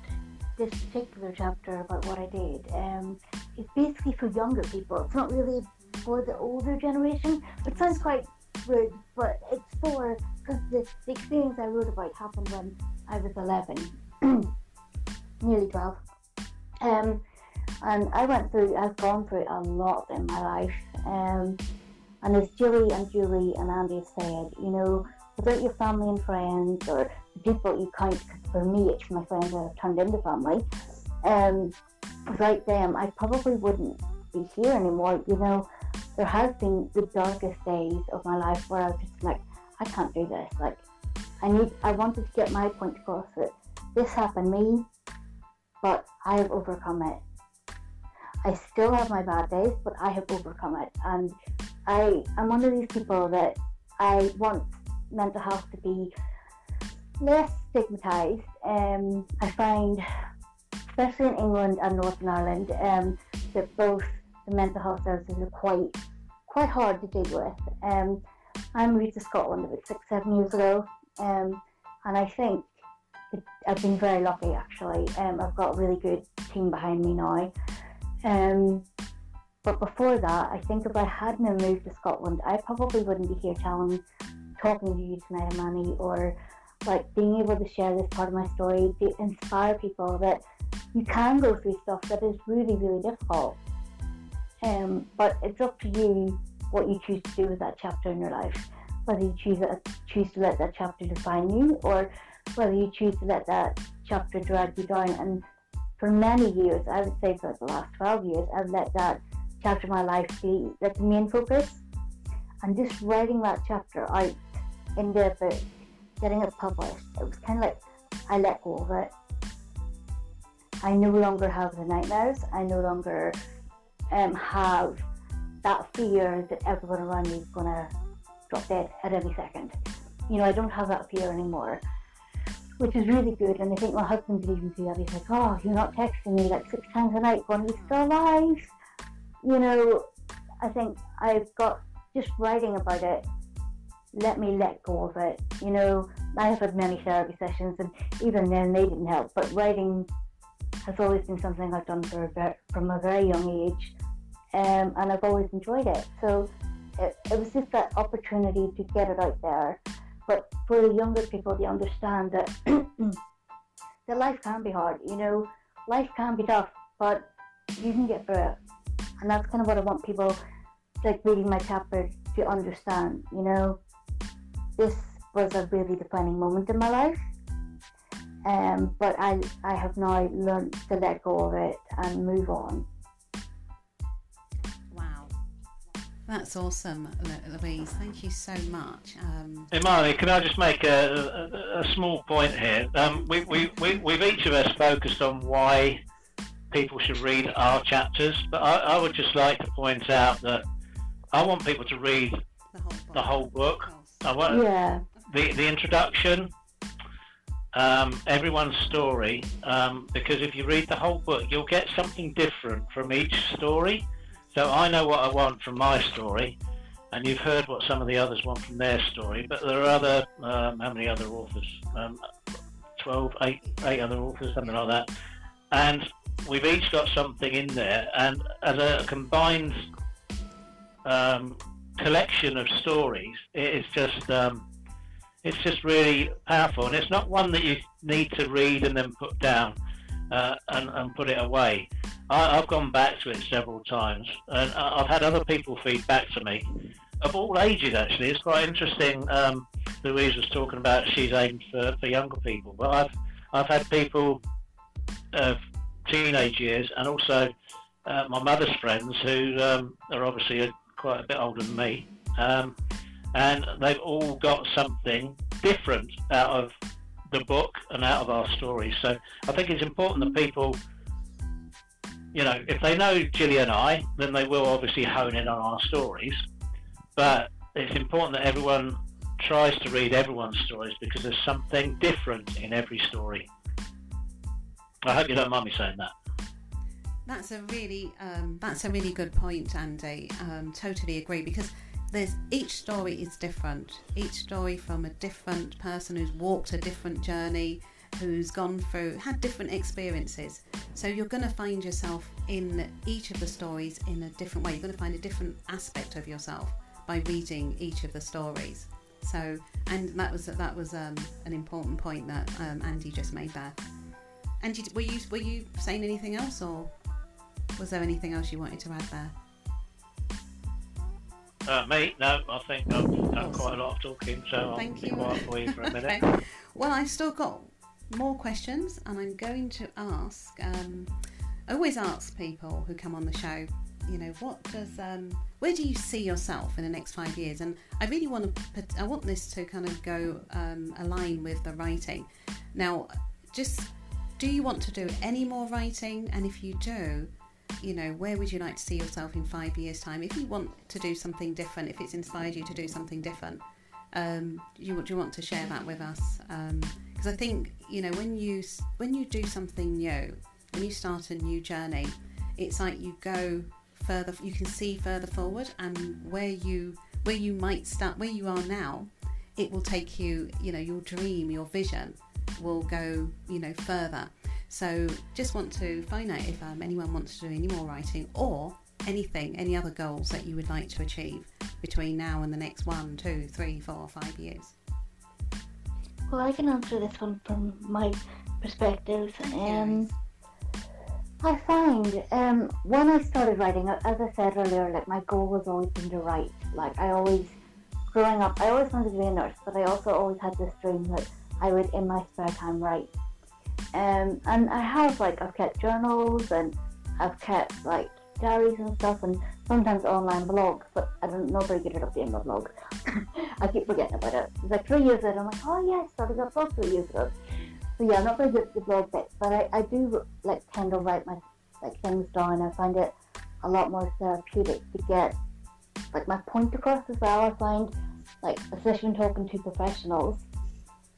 this particular chapter about what I did um, is basically for younger people. It's not really for the older generation, which sounds quite rude, but it's for because the, the experience I wrote about happened when I was 11, *clears throat* nearly 12. Um, and I went through, I've gone through a lot in my life. Um, and as Julie and Julie and Andy said, you know, without your family and friends or the people you count, for me it's my friends that have turned into family, um, without them I probably wouldn't be here anymore. You know, there has been the darkest days of my life where I was just like, I can't do this. Like, I need, I wanted to get my point across that this happened me, but I have overcome it. I still have my bad days, but I have overcome it. And I am one of these people that I want mental health to be less stigmatized. Um, I find, especially in England and Northern Ireland, um, that both the mental health services are quite quite hard to deal with. Um, I moved to Scotland about six, seven years ago, um, and I think it, I've been very lucky actually. Um, I've got a really good team behind me now. Um, but before that, I think if I hadn't moved to Scotland, I probably wouldn't be here telling, talking to you tonight, Imani, or like being able to share this part of my story to inspire people that you can go through stuff that is really, really difficult. Um, but it's up to you what you choose to do with that chapter in your life. Whether you choose to, choose to let that chapter define you, or whether you choose to let that chapter drag you down. And for many years, I would say for the last 12 years, I've let that chapter of my life be like the main focus. And just writing that chapter out in the book, getting it published, it was kind of like I let go of it. I no longer have the nightmares. I no longer um, have that fear that everyone around me is going to drop dead at any second. You know, I don't have that fear anymore, which is really good. And I think my husband did even see that. He's like, oh, you're not texting me like six times a night going, you still alive? You know, I think I've got just writing about it let me let go of it. You know, I have had many therapy sessions, and even then they didn't help. But writing has always been something I've done for a, from a very young age, um, and I've always enjoyed it. So it, it was just that opportunity to get it out there. But for the younger people, they understand that *clears throat* that life can be hard. You know, life can be tough, but you can get through it, and that's kind of what I want people like reading my chapter to understand. You know, this was a really defining moment in my life. Um, but I, I have now learned to let go of it and move on. Wow, that's awesome, Louise. Thank you so much. Um, Imani, can I just make a, a, a small point here? Um, we, we, we, we've each of us focused on why people should read our chapters, but I, I would just like to point out that I want people to read the whole book. the whole book. I want Yeah, the the introduction, um, everyone's story, um, because if you read the whole book, you'll get something different from each story. So I know what I want from my story, and you've heard what some of the others want from their story. But there are other, um, how many other authors? Um, 12, eight, eight other authors, something like that. And we've each got something in there, and as a combined um, collection of stories, it is just um, it's just really powerful, and it's not one that you need to read and then put down uh, and, and put it away. I, I've gone back to it several times, and I've had other people feed back to me of all ages. Actually, it's quite interesting. Um, Louise was talking about she's aimed for, for younger people, but I've I've had people of teenage years and also uh, my mother's friends who um, are obviously a, quite a bit older than me. Um, and they've all got something different out of the book and out of our stories. So I think it's important that people, you know, if they know Jilly and I, then they will obviously hone in on our stories. But it's important that everyone tries to read everyone's stories because there's something different in every story. I hope you don't mind me saying that. That's a really um, that's a really good point, Andy. Um, totally agree because there's each story is different. Each story from a different person who's walked a different journey, who's gone through had different experiences. So you're going to find yourself in each of the stories in a different way. You're going to find a different aspect of yourself by reading each of the stories. So and that was that was um, an important point that um, Andy just made there. Andy, were you were you saying anything else or? Was there anything else you wanted to add there? Uh, me? No, I think I've done quite a lot of talking, so I'll Thank be you. quiet for you for a *laughs* minute. Okay. Well, I've still got more questions, and I'm going to ask. Um, I always ask people who come on the show, you know, what does, um, where do you see yourself in the next five years? And I really want to, put, I want this to kind of go um, align with the writing. Now, just do you want to do any more writing? And if you do, you know, where would you like to see yourself in five years' time? If you want to do something different, if it's inspired you to do something different, um, you, do you want to share that with us? Because I think you know when you when you do something new, when you start a new journey, it's like you go further. You can see further forward, and where you where you might start, where you are now, it will take you. You know, your dream, your vision, will go you know further. So just want to find out if um, anyone wants to do any more writing or anything, any other goals that you would like to achieve between now and the next one, two, three, four, five years. Well, I can answer this one from my perspective. Um, I find um, when I started writing, as I said earlier, like my goal was always been to write. Like I always, growing up, I always wanted to be a nurse, but I also always had this dream that I would, in my spare time, write. Um, and I have like I've kept journals and I've kept like diaries and stuff, and sometimes online blogs. But I don't very good at updating my blog. I keep forgetting about it. It's like three years later, I'm like, oh yeah, I started that blog three years ago. So yeah, I'm not very good at the blog bit, but I, I do like tend to write my like things down. I find it a lot more therapeutic to get like my point across as well. I find like especially when talking to professionals,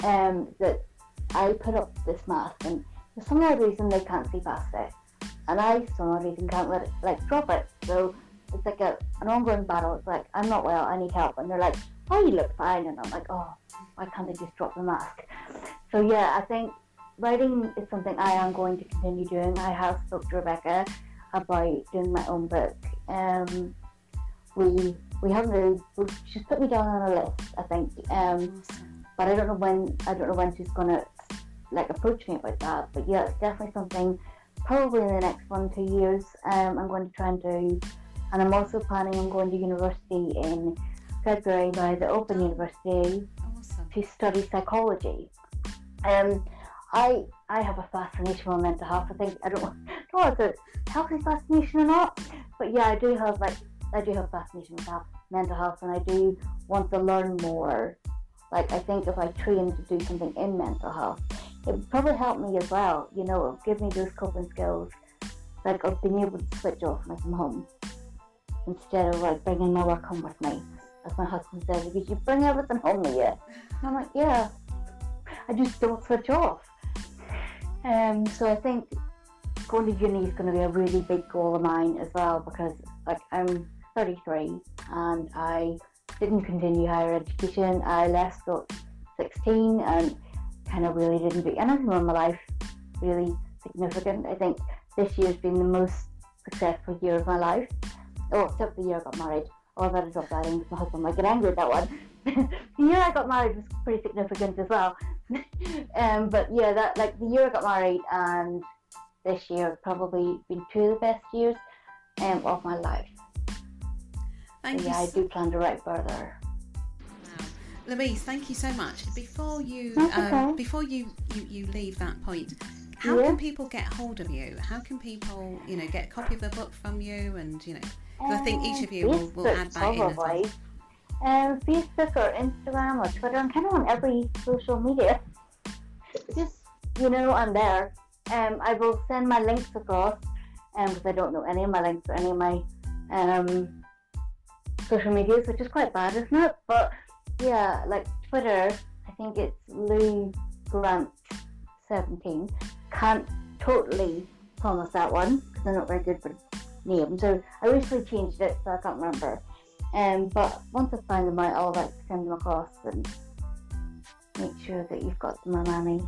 um, that I put up this mask and for some odd reason they can't see past it, and I for some odd reason can't let it like drop it. So it's like a, an ongoing battle. It's like I'm not well, I need help, and they're like, oh, you look fine, and I'm like, oh, why can't they just drop the mask? So yeah, I think writing is something I am going to continue doing. I have spoke to Rebecca about doing my own book. Um, we we haven't really. She's put me down on a list, I think. Um, but I don't know when. I don't know when she's gonna like approach me about that. But yeah, it's definitely something. Probably in the next one two years, um, I'm going to try and do. And I'm also planning on going to university in February by the Open University Awesome. to study psychology. Um, I I have a fascination with mental health. I think I don't, don't *laughs* know if it's a healthy fascination or not, but yeah, I do have like I do have a fascination with health, mental health, and I do want to learn more. Like I think if I train to do something in mental health, it probably helped me as well. You know, give me those coping skills, like of being able to switch off when I come home, instead of like bringing my work home with me. As my husband says, because you bring everything home with you. And I'm like, yeah, I just don't switch off. Um, so I think going to uni is going to be a really big goal of mine as well because like I'm 33 and I didn't continue higher education. I left at 16 and kind of really didn't do anything in my life really significant. I think this year's been the most successful year of my life. Oh, except the year I got married. Oh, that is upsetting because my husband might get angry at that one. *laughs* the year I got married was pretty significant as well. *laughs* um, but yeah, that like the year I got married and this year have probably been two of the best years um, of my life. Thank So you. yeah, I do plan to write further. Louise, thank you so much. Before you um, okay. before you, you, you leave that point, how Yeah. can people get hold of you? How can people, you know, get a copy of the book from you? And you know, I think each of you will, will add that in as well. probably. Um, Facebook or Instagram or Twitter. I'm kind of on every social media. *laughs* Just you know, I'm there. Um, I will send my links across, um, because I don't know any of my links or any of my um social medias, which is quite bad, isn't it? But yeah, like Twitter, I think it's Lou Grant seventeen. Can't totally promise that one because I'm not very good with names. So I recently changed it, so I can't remember. Um, but once I find them out, I'll like send them across and make sure that you've got them, Manny.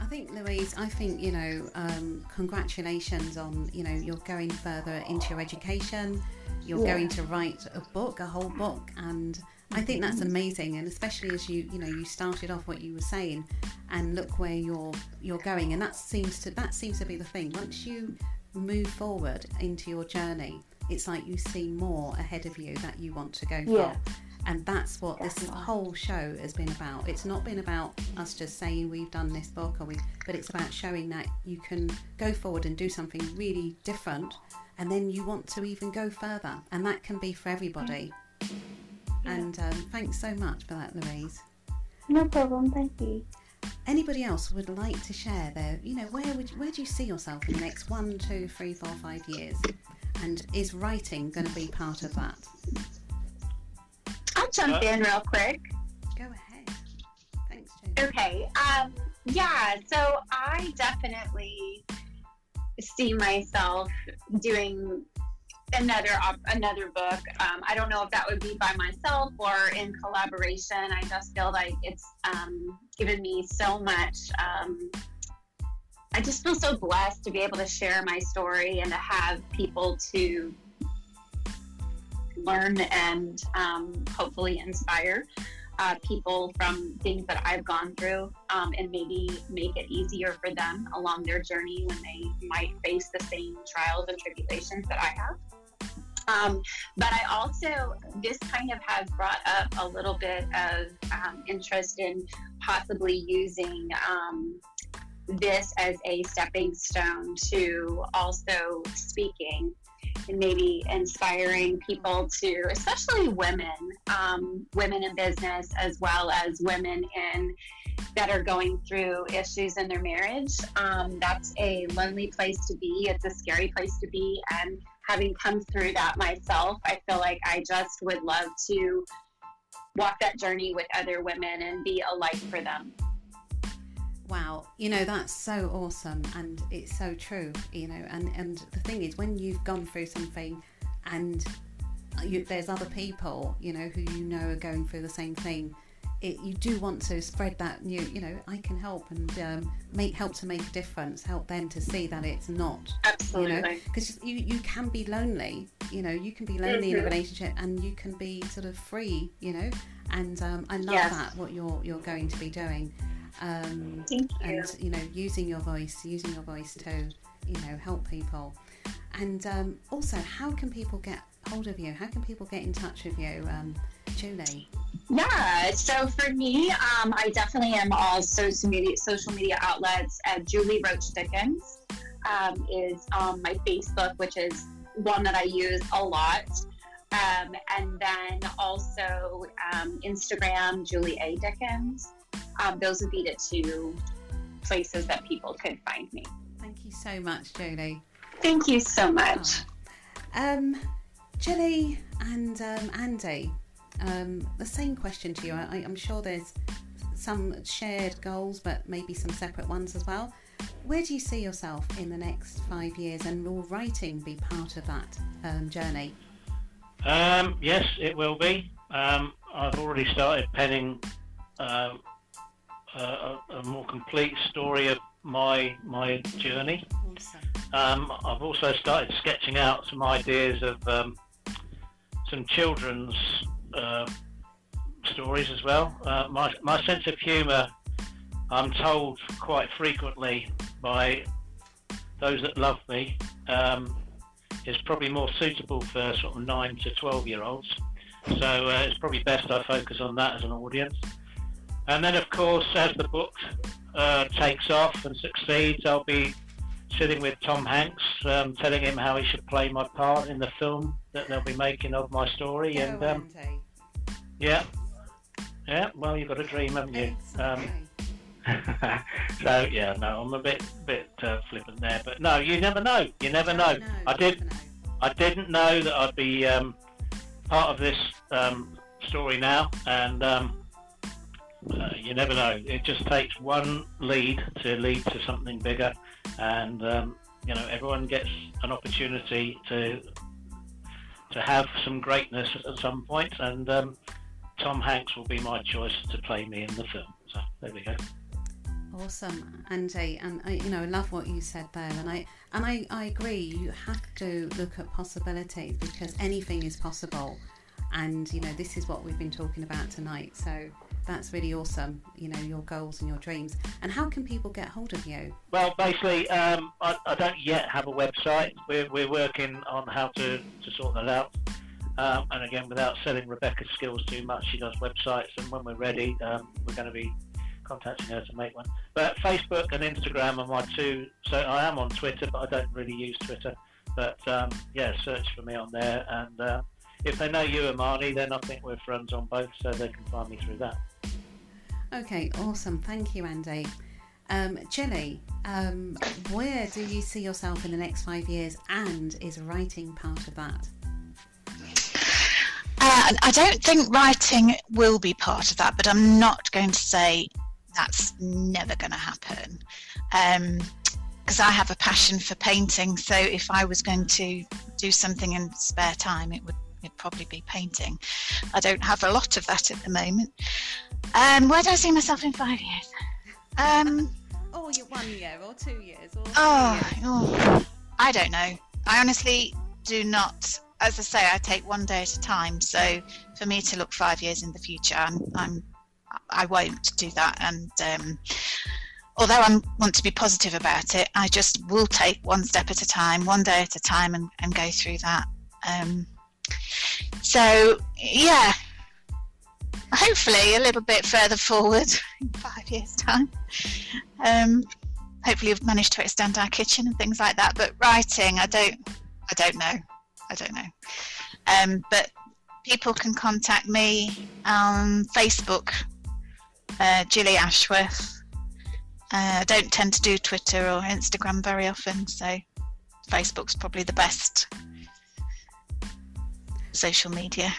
I think Louise, I think you know, um, congratulations on you know you're going further into your education. You're Yeah. going to write a book, a whole book, and I think that's mm. amazing. And especially as you you know you started off what you were saying, and look where you're you're going. And that seems to that seems to be the thing. Once you move forward into your journey, it's like you see more ahead of you that you want to go Yeah. for. And that's what this Definitely. whole show has been about. It's not been about us just saying we've done this book or we but it's about showing that you can go forward and do something really different and then you want to even go further and that can be for everybody. Mm. And um, thanks so much for that, Louise. No problem, thank you. Anybody else would like to share their, you know, where would where do you see yourself in the next one, two, three, four, five years? And is writing going to be part of that? I'll jump in real quick. Go ahead. Thanks, Jane. Okay. Um, yeah. So I definitely see myself doing another another book. Um, I don't know if that would be by myself or in collaboration. I just feel like it's um, given me so much. Um, I just feel so blessed to be able to share my story and to have people to learn and um, hopefully inspire uh, people from things that I've gone through um, and maybe make it easier for them along their journey when they might face the same trials and tribulations that I have. Um, but I also, this kind of has brought up a little bit of um, interest in possibly using um, this as a stepping stone to also speaking and maybe inspiring people to, especially women, um, women in business as well as women in that are going through issues in their marriage. Um, that's a lonely place to be. It's a scary place to be, and having come through that myself, I feel like I just would love to walk that journey with other women and be a light for them. Wow, you know that's so awesome, and it's so true. You know, and and the thing is, when you've gone through something, and you, there's other people, you know, who you know are going through the same thing, it, you do want to spread that new. You know, I can help and um, make help to make a difference, help them to see that it's not. You Absolutely. know, because you you can be lonely. You know, you can be lonely in a Mhm. relationship, and you can be sort of free. You know, and um, I love Yes. that what you're you're going to be doing. Um, Thank you. and you know using your voice using your voice to you know help people and um, also how can people get hold of you how can people get in touch with you um, julie Yeah, so for me, um, I definitely am all social media social media outlets. Uh, Julie Roach Dickens um, is um, my Facebook, which is one that I use a lot. Um, and then also um, Instagram, Julie A. Dickens. Um, those would be the two places that people could find me. thank you so much julie Thank you so much. um, julie and um, andy um, the same question to you I, i'm sure there's some shared goals but maybe some separate ones as well where do you see yourself in the next five years and will writing be part of that um, journey Um, yes, it will be. Um, I've already started penning um, a, a, more complete story of my my journey. awesome Um, I've also started sketching out some ideas of um, some children's uh, stories as well. Uh, my, my sense of humour, I'm told quite frequently by those that love me, um, is probably more suitable for sort of 9 to 12 year olds. So uh, it's probably best I focus on that as an audience. And then, of course, as the book uh, takes off and succeeds, I'll be sitting with Tom Hanks, um, telling him how he should play my part in the film that they'll be making of my story. Go, and um, yeah, yeah. Well, you've got a dream, haven't you? Um, *laughs* so yeah, no, I'm a bit bit uh, flippant there, but no, you never know. You never know. No, I did. know. I didn't know that I'd be um, part of this um, story now, and um, uh, you never know. It just takes one lead to lead to something bigger, and um, you know everyone gets an opportunity to to have some greatness at some point. and um, Tom Hanks will be my choice to play me in the film. So there we go. Awesome, Andy, and I, you know, love what you said there, and I and I, I agree. You have to look at possibilities because anything is possible, and you know, this is what we've been talking about tonight. So that's really awesome. You know your goals and your dreams. And how can people get hold of you? Well, basically, um, I, I, don't yet have a website. We're, we're working on how to, to sort that out. Um, and again, without selling Rebecca's skills too much, she does websites, and when we're ready, um, we're going to be contacting her to make one. But Facebook and Instagram are my two. So I am on Twitter, but I don't really use Twitter. But um, yeah, search for me on there, and uh, if they know you, and Marnie, then I think we're friends on both, so they can find me through that. Okay, awesome. Thank you, Andy. Um, um, where do you see yourself in the next five years, and is writing part of that? Uh, I don't think writing will be part of that, but I'm not going to say that's never going to happen. because um, I have a passion for painting, so if I was going to do something in spare time, it would it'd probably be painting. I don't have a lot of that at the moment. Um, where do I see myself in five years? Um, oh, you're one year or two years or oh, years. oh, I don't know. I honestly do not. As I say, I take one day at a time. So for me to look five years in the future, I'm, I'm I won't do that. And um, although I want to be positive about it, I just will take one step at a time, one day at a time, and, and go through that. Um, so yeah, hopefully a little bit further forward *laughs* in five years' time. Um, hopefully, we've managed to extend our kitchen and things like that. But writing, I don't, I don't know, I don't know. Um, but people can contact me on Facebook, uh, Jilly Ashworth. Uh, I don't tend to do Twitter or Instagram very often, so Facebook's probably the best social media.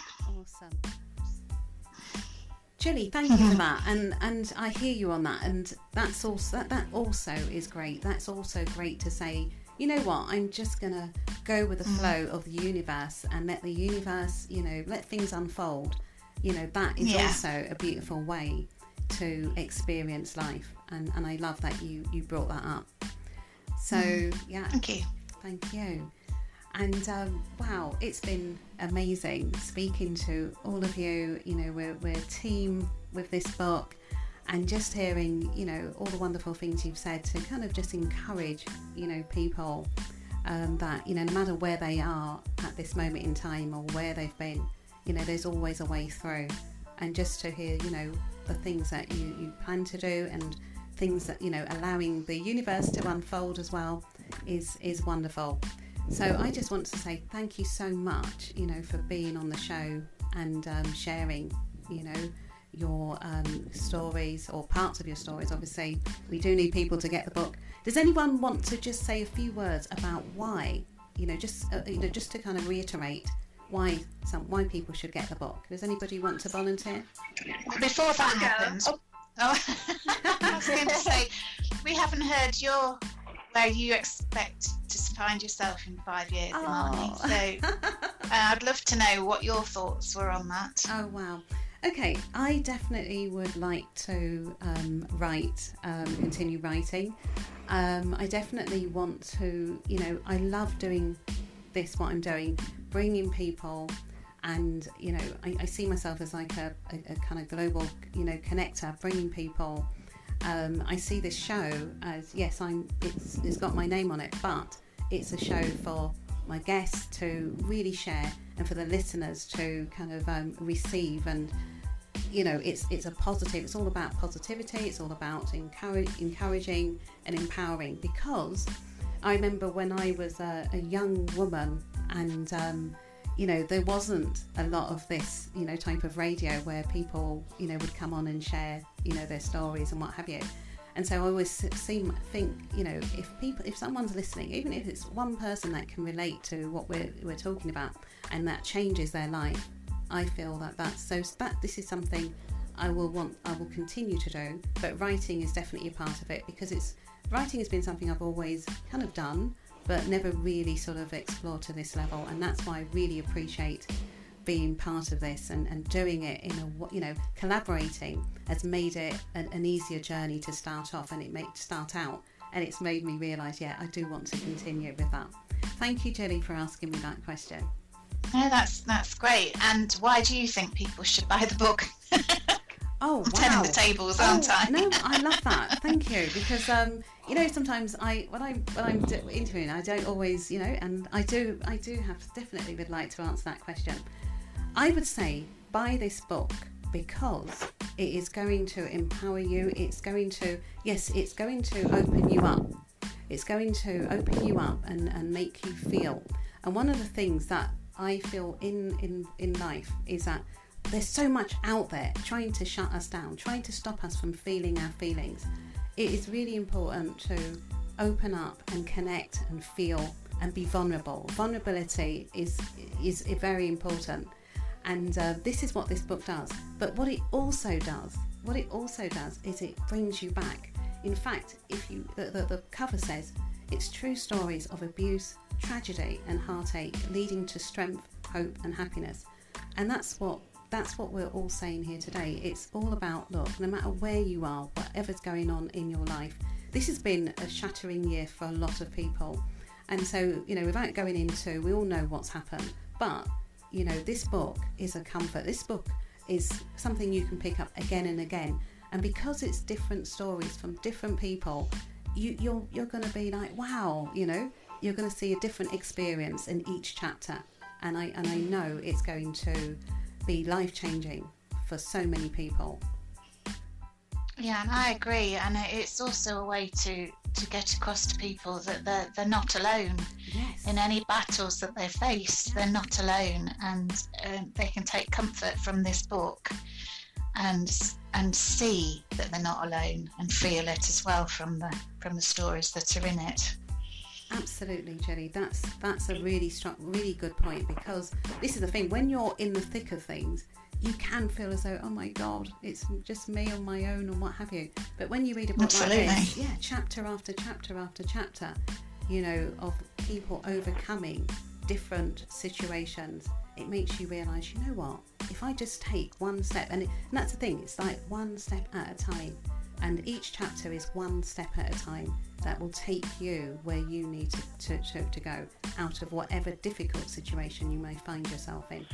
Julie, thank you for that, and and I hear you on that, and that's also that, that also is great. That's also great to say. You know what? I'm just gonna go with the mm. flow of the universe and let the universe, you know, let things unfold. You know, that is yeah. also a beautiful way to experience life, and and I love that you you brought that up. So mm. yeah, thank you, thank you. And um, wow, it's been amazing speaking to all of you. You know, we're, we're team with this book and just hearing, you know, all the wonderful things you've said to kind of just encourage, you know, people um, that, you know, no matter where they are at this moment in time or where they've been, you know, there's always a way through. And just to hear, you know, the things that you, you plan to do and things that, you know, allowing the universe to unfold as well is, is wonderful. So I just want to say thank you so much, you know, for being on the show and um, sharing, you know, your um, stories or parts of your stories. Obviously, we do need people to get the book. Does anyone want to just say a few words about why, you know, just uh, you know, just to kind of reiterate why some why people should get the book? Does anybody want to volunteer? Before that happens, oh, oh *laughs* I was going to say we haven't heard your where you expect to find yourself in five years, oh. Imani. So *laughs* uh, I'd love to know what your thoughts were on that. Oh, wow. Okay, I definitely would like to um, write, um, continue writing. Um, I definitely want to, you know, I love doing this, what I'm doing, bringing people, and you know, I, I see myself as like a, a, a, kind of global, you know, connector, bringing people um, I see this show as yes, I'm. It's, it's got my name on it, but it's a show for my guests to really share and for the listeners to kind of um, receive and you know it's it's a positive it's all about positivity it's all about encourage, encouraging and empowering because i remember when i was a, a young woman and um, you know, there wasn't a lot of this, you know, type of radio where people, you know, would come on and share, you know, their stories and what have you. And so I always seem think, you know, if people, if someone's listening, even if it's one person that can relate to what we're we're talking about, and that changes their life, I feel that that's so. That this is something I will want, I will continue to do. But writing is definitely a part of it because it's writing has been something I've always kind of done but never really sort of explored to this level. And that's why I really appreciate being part of this and, and doing it in a you know collaborating has made it an, an easier journey to start off and it made start out and it's made me realize yeah I do want to continue with that. Thank you Jenny for asking me that question. No that's that's great. And why do you think people should buy the book *laughs* Oh, wow. Turning the tables, aren't oh, I? no, *laughs* I love that. Thank you. Because um, you know, sometimes I when I when I'm interviewing, I don't always, you know, and I do I do have definitely would like to answer that question. I would say buy this book because it is going to empower you. It's going to yes, it's going to open you up. It's going to open you up and, and make you feel. And one of the things that I feel in, in, in life is that there's so much out there trying to shut us down, trying to stop us from feeling our feelings. It is really important to open up and connect and feel and be vulnerable. Vulnerability is is very important, and uh, this is what this book does. But what it also does, what it also does, is it brings you back. In fact, if you the, the, the cover says it's true stories of abuse, tragedy, and heartache, leading to strength, hope, and happiness. And that's what that's what we're all saying here today. It's all about look, no matter where you are, whatever's going on in your life, this has been a shattering year for a lot of people. And so, you know, without going into, we all know what's happened, but, you know, this book is a comfort. This book is something you can pick up again and again. And because it's different stories from different people, you, you're, you're going to be like, wow, you know, you're going to see a different experience in each chapter. And I, and I know it's going to be life changing for so many people. Yeah, and I agree. And it's also a way to, to get across to people that they're, they're not alone Yes. in any battles that they face. They're not alone, and um, they can take comfort from this book and and see that they're not alone and feel it as well from the from the stories that are in it. Absolutely, Jenny. That's that's a really strong, really good point because this is the thing. When you're in the thick of things, you can feel as though, oh my god, it's just me on my own and what have you. But when you read a book Absolutely. like this, yeah, chapter after chapter after chapter, you know, of people overcoming different situations, it makes you realise, you know what? If I just take one step, and, it, and that's the thing, it's like one step at a time, and each chapter is one step at a time that will take you where you need to, to, to, go out of whatever difficult situation you may find yourself in.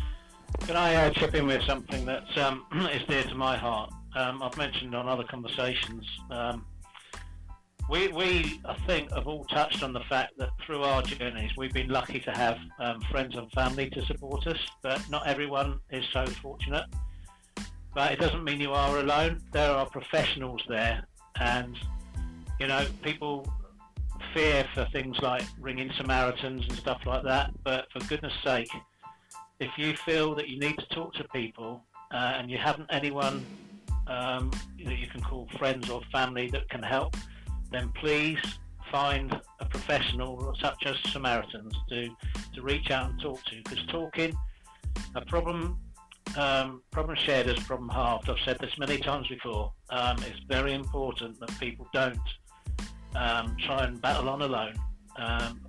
Can I uh, chip in with something that um, *clears throat* is dear to my heart? Um, I've mentioned on other conversations. Um, we, we, I think, have all touched on the fact that through our journeys, we've been lucky to have um, friends and family to support us, but not everyone is so fortunate. But it doesn't mean you are alone. There are professionals there, and you know, people fear for things like ringing Samaritans and stuff like that. But for goodness sake, if you feel that you need to talk to people uh, and you haven't anyone um, that you can call friends or family that can help, then please find a professional such as Samaritans to, to reach out and talk to. Because talking, a problem, um, problem shared is problem halved. I've said this many times before. Um, it's very important that people don't um, try and battle on alone. Um,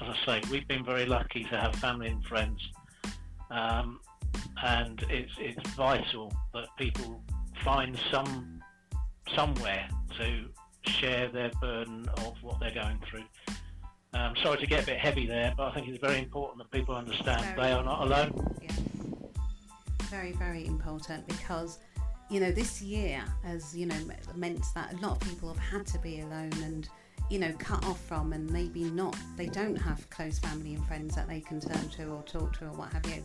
as I say, we've been very lucky to have family and friends, um, and it's it's vital that people find some somewhere to share their burden of what they're going through. Um, sorry to get a bit heavy there, but I think it's very important that people understand Very they are not alone. Yes. Very, very important because, you know, this year has, you know, meant that a lot of people have had to be alone and, you know, cut off from and maybe not, they don't have close family and friends that they can turn to or talk to or what have you.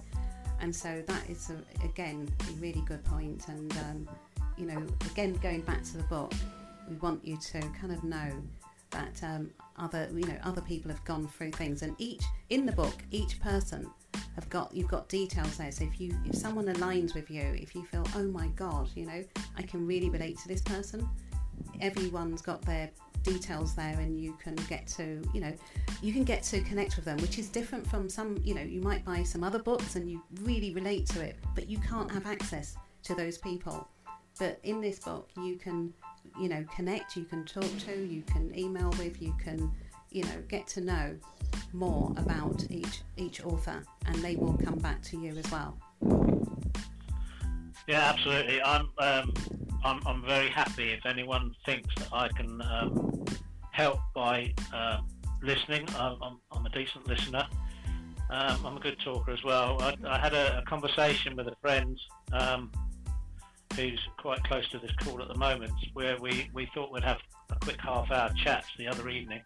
And so that is, a, again, a really good. And, um, you know, again, going back to the book, we want you to kind of know that um, other you know other people have gone through things. And each in the book each person have got you've got details there. So if you if someone aligns with you if you feel oh my god you know i can really relate to this person everyone's got their details there and you can get to you know you can get to connect with them which is different from some you know you might buy some other books and you really relate to it but you can't have access to those people. But in this book you can you know connect you can talk to you can email with you can you know get to know more about each each author and they will come back to you as well Yeah, absolutely. I'm um, I'm, I'm very happy if anyone thinks that I can um, help by uh, listening. I'm, I'm, I'm a decent listener. Um, I'm a good talker as well. I, I had a, a conversation with a friend um, who's quite close to this call at the moment, where we, we thought we'd have a quick half hour chat the other evening,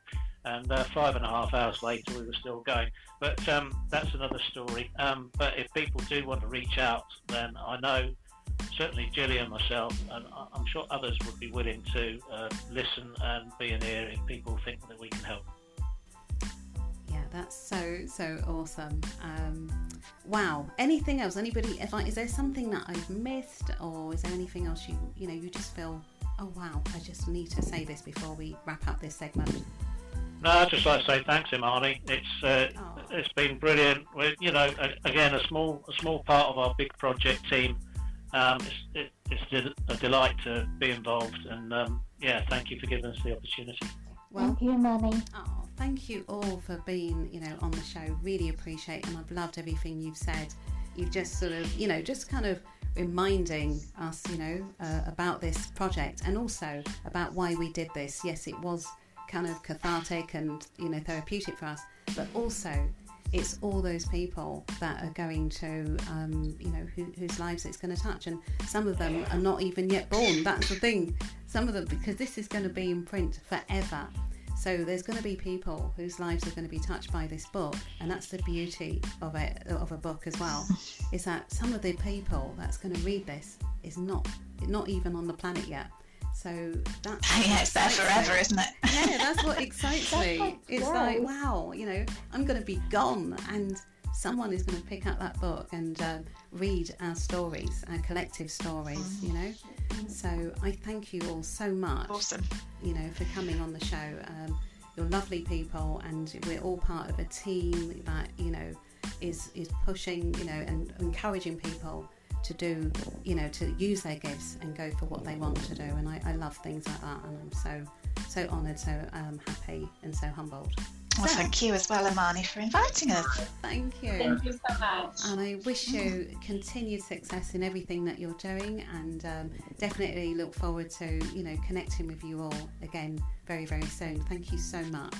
and uh, five and a half hours later we were still going. But um, that's another story. Um, but if people do want to reach out, then I know certainly Jilly and myself, and I'm sure others would be willing to uh, listen and be an ear if people think that we can help. That's so so awesome. Um, wow. Anything else? Anybody? If I, is there something that I've missed, or is there anything else you you know you just feel? Oh wow! I just need to say this before we wrap up this segment. No, I'd just like to say thanks, Imani. It's uh, oh. it's been brilliant. We're, you know, again, a small a small part of our big project team. Um, it's, it, it's a delight to be involved, and um, yeah, thank you for giving us the opportunity. Well, thank you, Imani. Oh, thank you all for being, you know, on the show. Really appreciate, and I've loved everything you've said. You've just sort of, you know, just kind of reminding us, you know, uh, about this project and also about why we did this. Yes, it was kind of cathartic and you know therapeutic for us, but also it's all those people that are going to, um, you know, who, whose lives it's going to touch, and some of them are not even yet born. That's the thing. Some of them, because this is going to be in print forever. So there's going to be people whose lives are going to be touched by this book, and that's the beauty of it of a book as well. *laughs* Is that some of the people that's going to read this is not not even on the planet yet. So that's *laughs* yeah, it's there forever, isn't it? yeah, that's what *laughs* excites me. It's like wow, you know, I'm going to be gone, and someone is going to pick up that book and uh, read our stories, our collective stories. Mm. You know, so I thank you all so much. Awesome. You know, for coming on the show. Um, you're lovely people, and we're all part of a team that you know is is pushing, you know, and encouraging people to do, you know, to use their gifts and go for what they want to do. And I, I love things like that, and I'm so so honoured, so um, happy, and so humbled. Well, thank you as well, Imani, for inviting us. Thank you. Thank you so much. And I wish you continued success in everything that you're doing, and um, definitely look forward to you know connecting with you all again very very soon. Thank you so much.